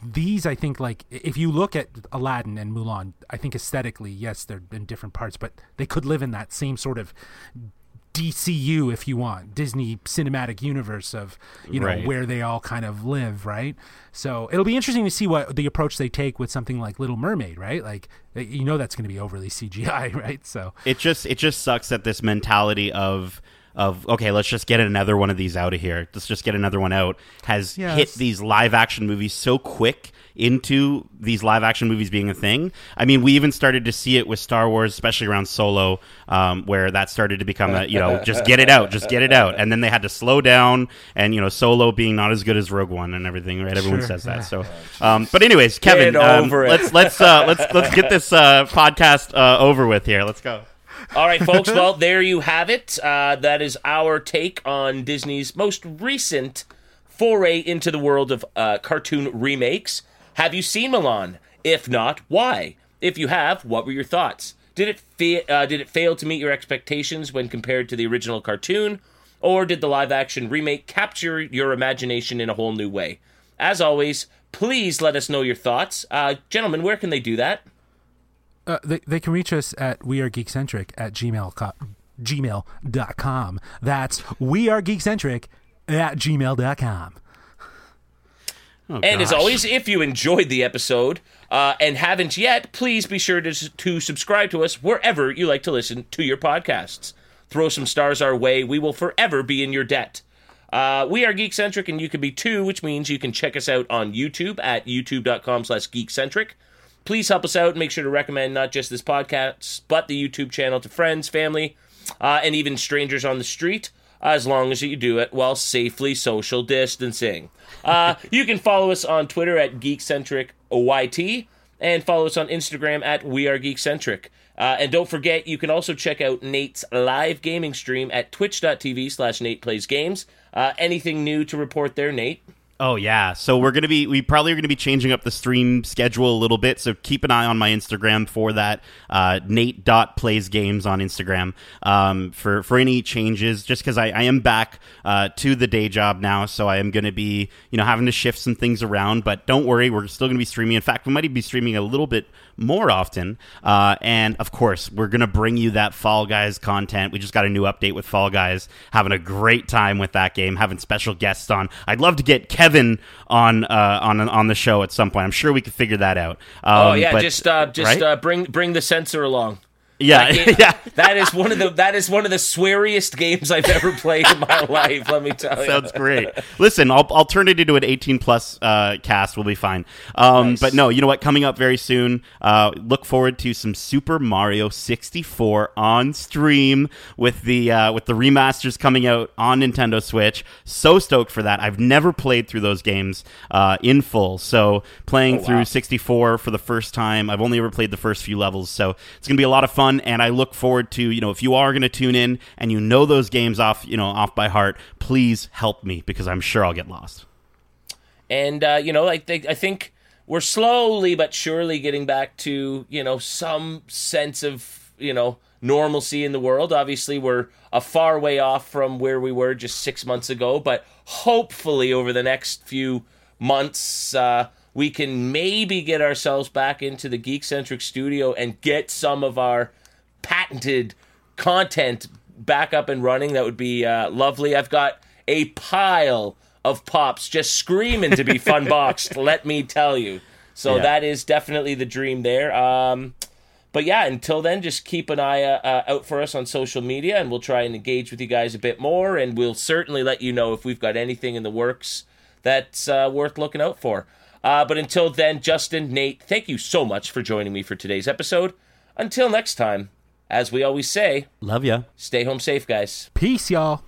Speaker 3: These, I think, like if you look at Aladdin and Mulan, I think aesthetically, yes, they're in different parts, but they could live in that same sort of DCU, if you want, Disney cinematic universe of you know
Speaker 4: Right.
Speaker 3: where they all kind of live, right? So it'll be interesting to see what the approach they take with something like Little Mermaid, right? Like you know that's going to be overly CGI, right? So
Speaker 4: it just it just sucks that this mentality of of okay let's just get another one of these out of here let's just get another one out has
Speaker 3: Yes.
Speaker 4: hit these live action movies so quick into these live action movies being a thing. I mean we even started to see it with star wars especially around solo um, where that started to become a you know just get it out just get it out. And then they had to slow down and you know solo being not as good as rogue one and everything right? Everyone
Speaker 3: Sure,
Speaker 4: says that. So um, but anyways kevin um,
Speaker 2: over
Speaker 4: let's let's uh, let's let's get this uh, podcast uh, over with here. Let's go.
Speaker 2: All right, folks. Well, there you have it. Uh, that is our take on Disney's most recent foray into the world of uh, cartoon remakes. Have you seen Mulan? If not, why? If you have, what were your thoughts? Did it fa- uh, did it fail to meet your expectations when compared to the original cartoon, or did the live action remake capture your imagination in a whole new way? As always, please let us know your thoughts, uh, gentlemen. Where can they do that?
Speaker 3: Uh, they, they can reach us at wearegeekcentric at gmail, co- gmail.com. That's wearegeekcentric at gmail.com.
Speaker 4: Oh,
Speaker 2: And as always, if you enjoyed the episode uh, and haven't yet, please be sure to, to subscribe to us wherever you like to listen to your podcasts. Throw some stars our way. We will forever be in your debt. Uh, we are Geekcentric, and you can be too, which means you can check us out on YouTube at youtube.com slash geekcentric. Please help us out and make sure to recommend not just this podcast, but the YouTube channel to friends, family, uh, and even strangers on the street, as long as you do it while safely social distancing. Uh, you can follow us on Twitter at GeekcentricOYT and follow us on Instagram at We Are Geekcentric. Uh, and don't forget, you can also check out Nate's live gaming stream at twitch.tv slash Nate Plays Games. Uh, anything new to report there, Nate?
Speaker 4: Oh yeah, so we're gonna be we probably are gonna be changing up the stream schedule a little bit. So keep an eye on my Instagram for that. Uh, Nate dot plays games on Instagram um, for for any changes. Just because I, I am back uh, to the day job now, so I am gonna be you know having to shift some things around. But don't worry, we're still gonna be streaming. In fact, we might be streaming a little bit more often. Uh, and of course, we're gonna bring you that Fall Guys content. We just got a new update with Fall Guys. Having a great time with that game. Having special guests on. I'd love to get Kevin. Kevin on uh, on on the show at some point. I'm sure we could figure that out. Um,
Speaker 2: oh yeah,
Speaker 4: but,
Speaker 2: just uh, just
Speaker 4: right?
Speaker 2: uh, bring bring the censor along.
Speaker 4: Yeah,
Speaker 2: That game-
Speaker 4: yeah.
Speaker 2: that is one of the that is one of the sweariest games I've ever played in my life. Let me tell you.
Speaker 4: Sounds great. Listen, I'll, I'll turn it into an 18 plus uh, cast. We'll be fine. Um,
Speaker 2: Nice.
Speaker 4: But no, you know what? Coming up very soon. Uh, look forward to some Super Mario 64 on stream with the uh, with the remasters coming out on Nintendo Switch. So stoked for that. I've never played through those games uh, in full. So playing
Speaker 2: Oh, wow.
Speaker 4: through 64 for the first time. I've only ever played the first few levels, so it's going to be a lot of fun. And I look forward to you know if you are going to tune in and you know those games off you know off by heart, please help me because I'm sure I'll get lost.
Speaker 2: and uh, you know, like they, I think we're slowly but surely getting back to you know some sense of you know normalcy in the world. Obviously, we're a far way off from where we were just six months ago, but hopefully over the next few months. Uh, we can maybe get ourselves back into the Geek Centric studio and get some of our patented content back up and running. That would be uh, lovely. I've got a pile of pops just screaming to be fun boxed. let me tell you. So
Speaker 4: Yeah.
Speaker 2: that is definitely the dream there. Um, but yeah, until then, just keep an eye uh, uh, out for us on social media, and we'll try and engage with you guys a bit more. And we'll certainly let you know if we've got anything in the works that's uh, worth looking out for. Uh, but until then, Justin, Nate, thank you so much for joining me for today's episode. Until next time, as we always say,
Speaker 4: Love ya.
Speaker 2: stay home safe, guys.
Speaker 3: Peace, y'all.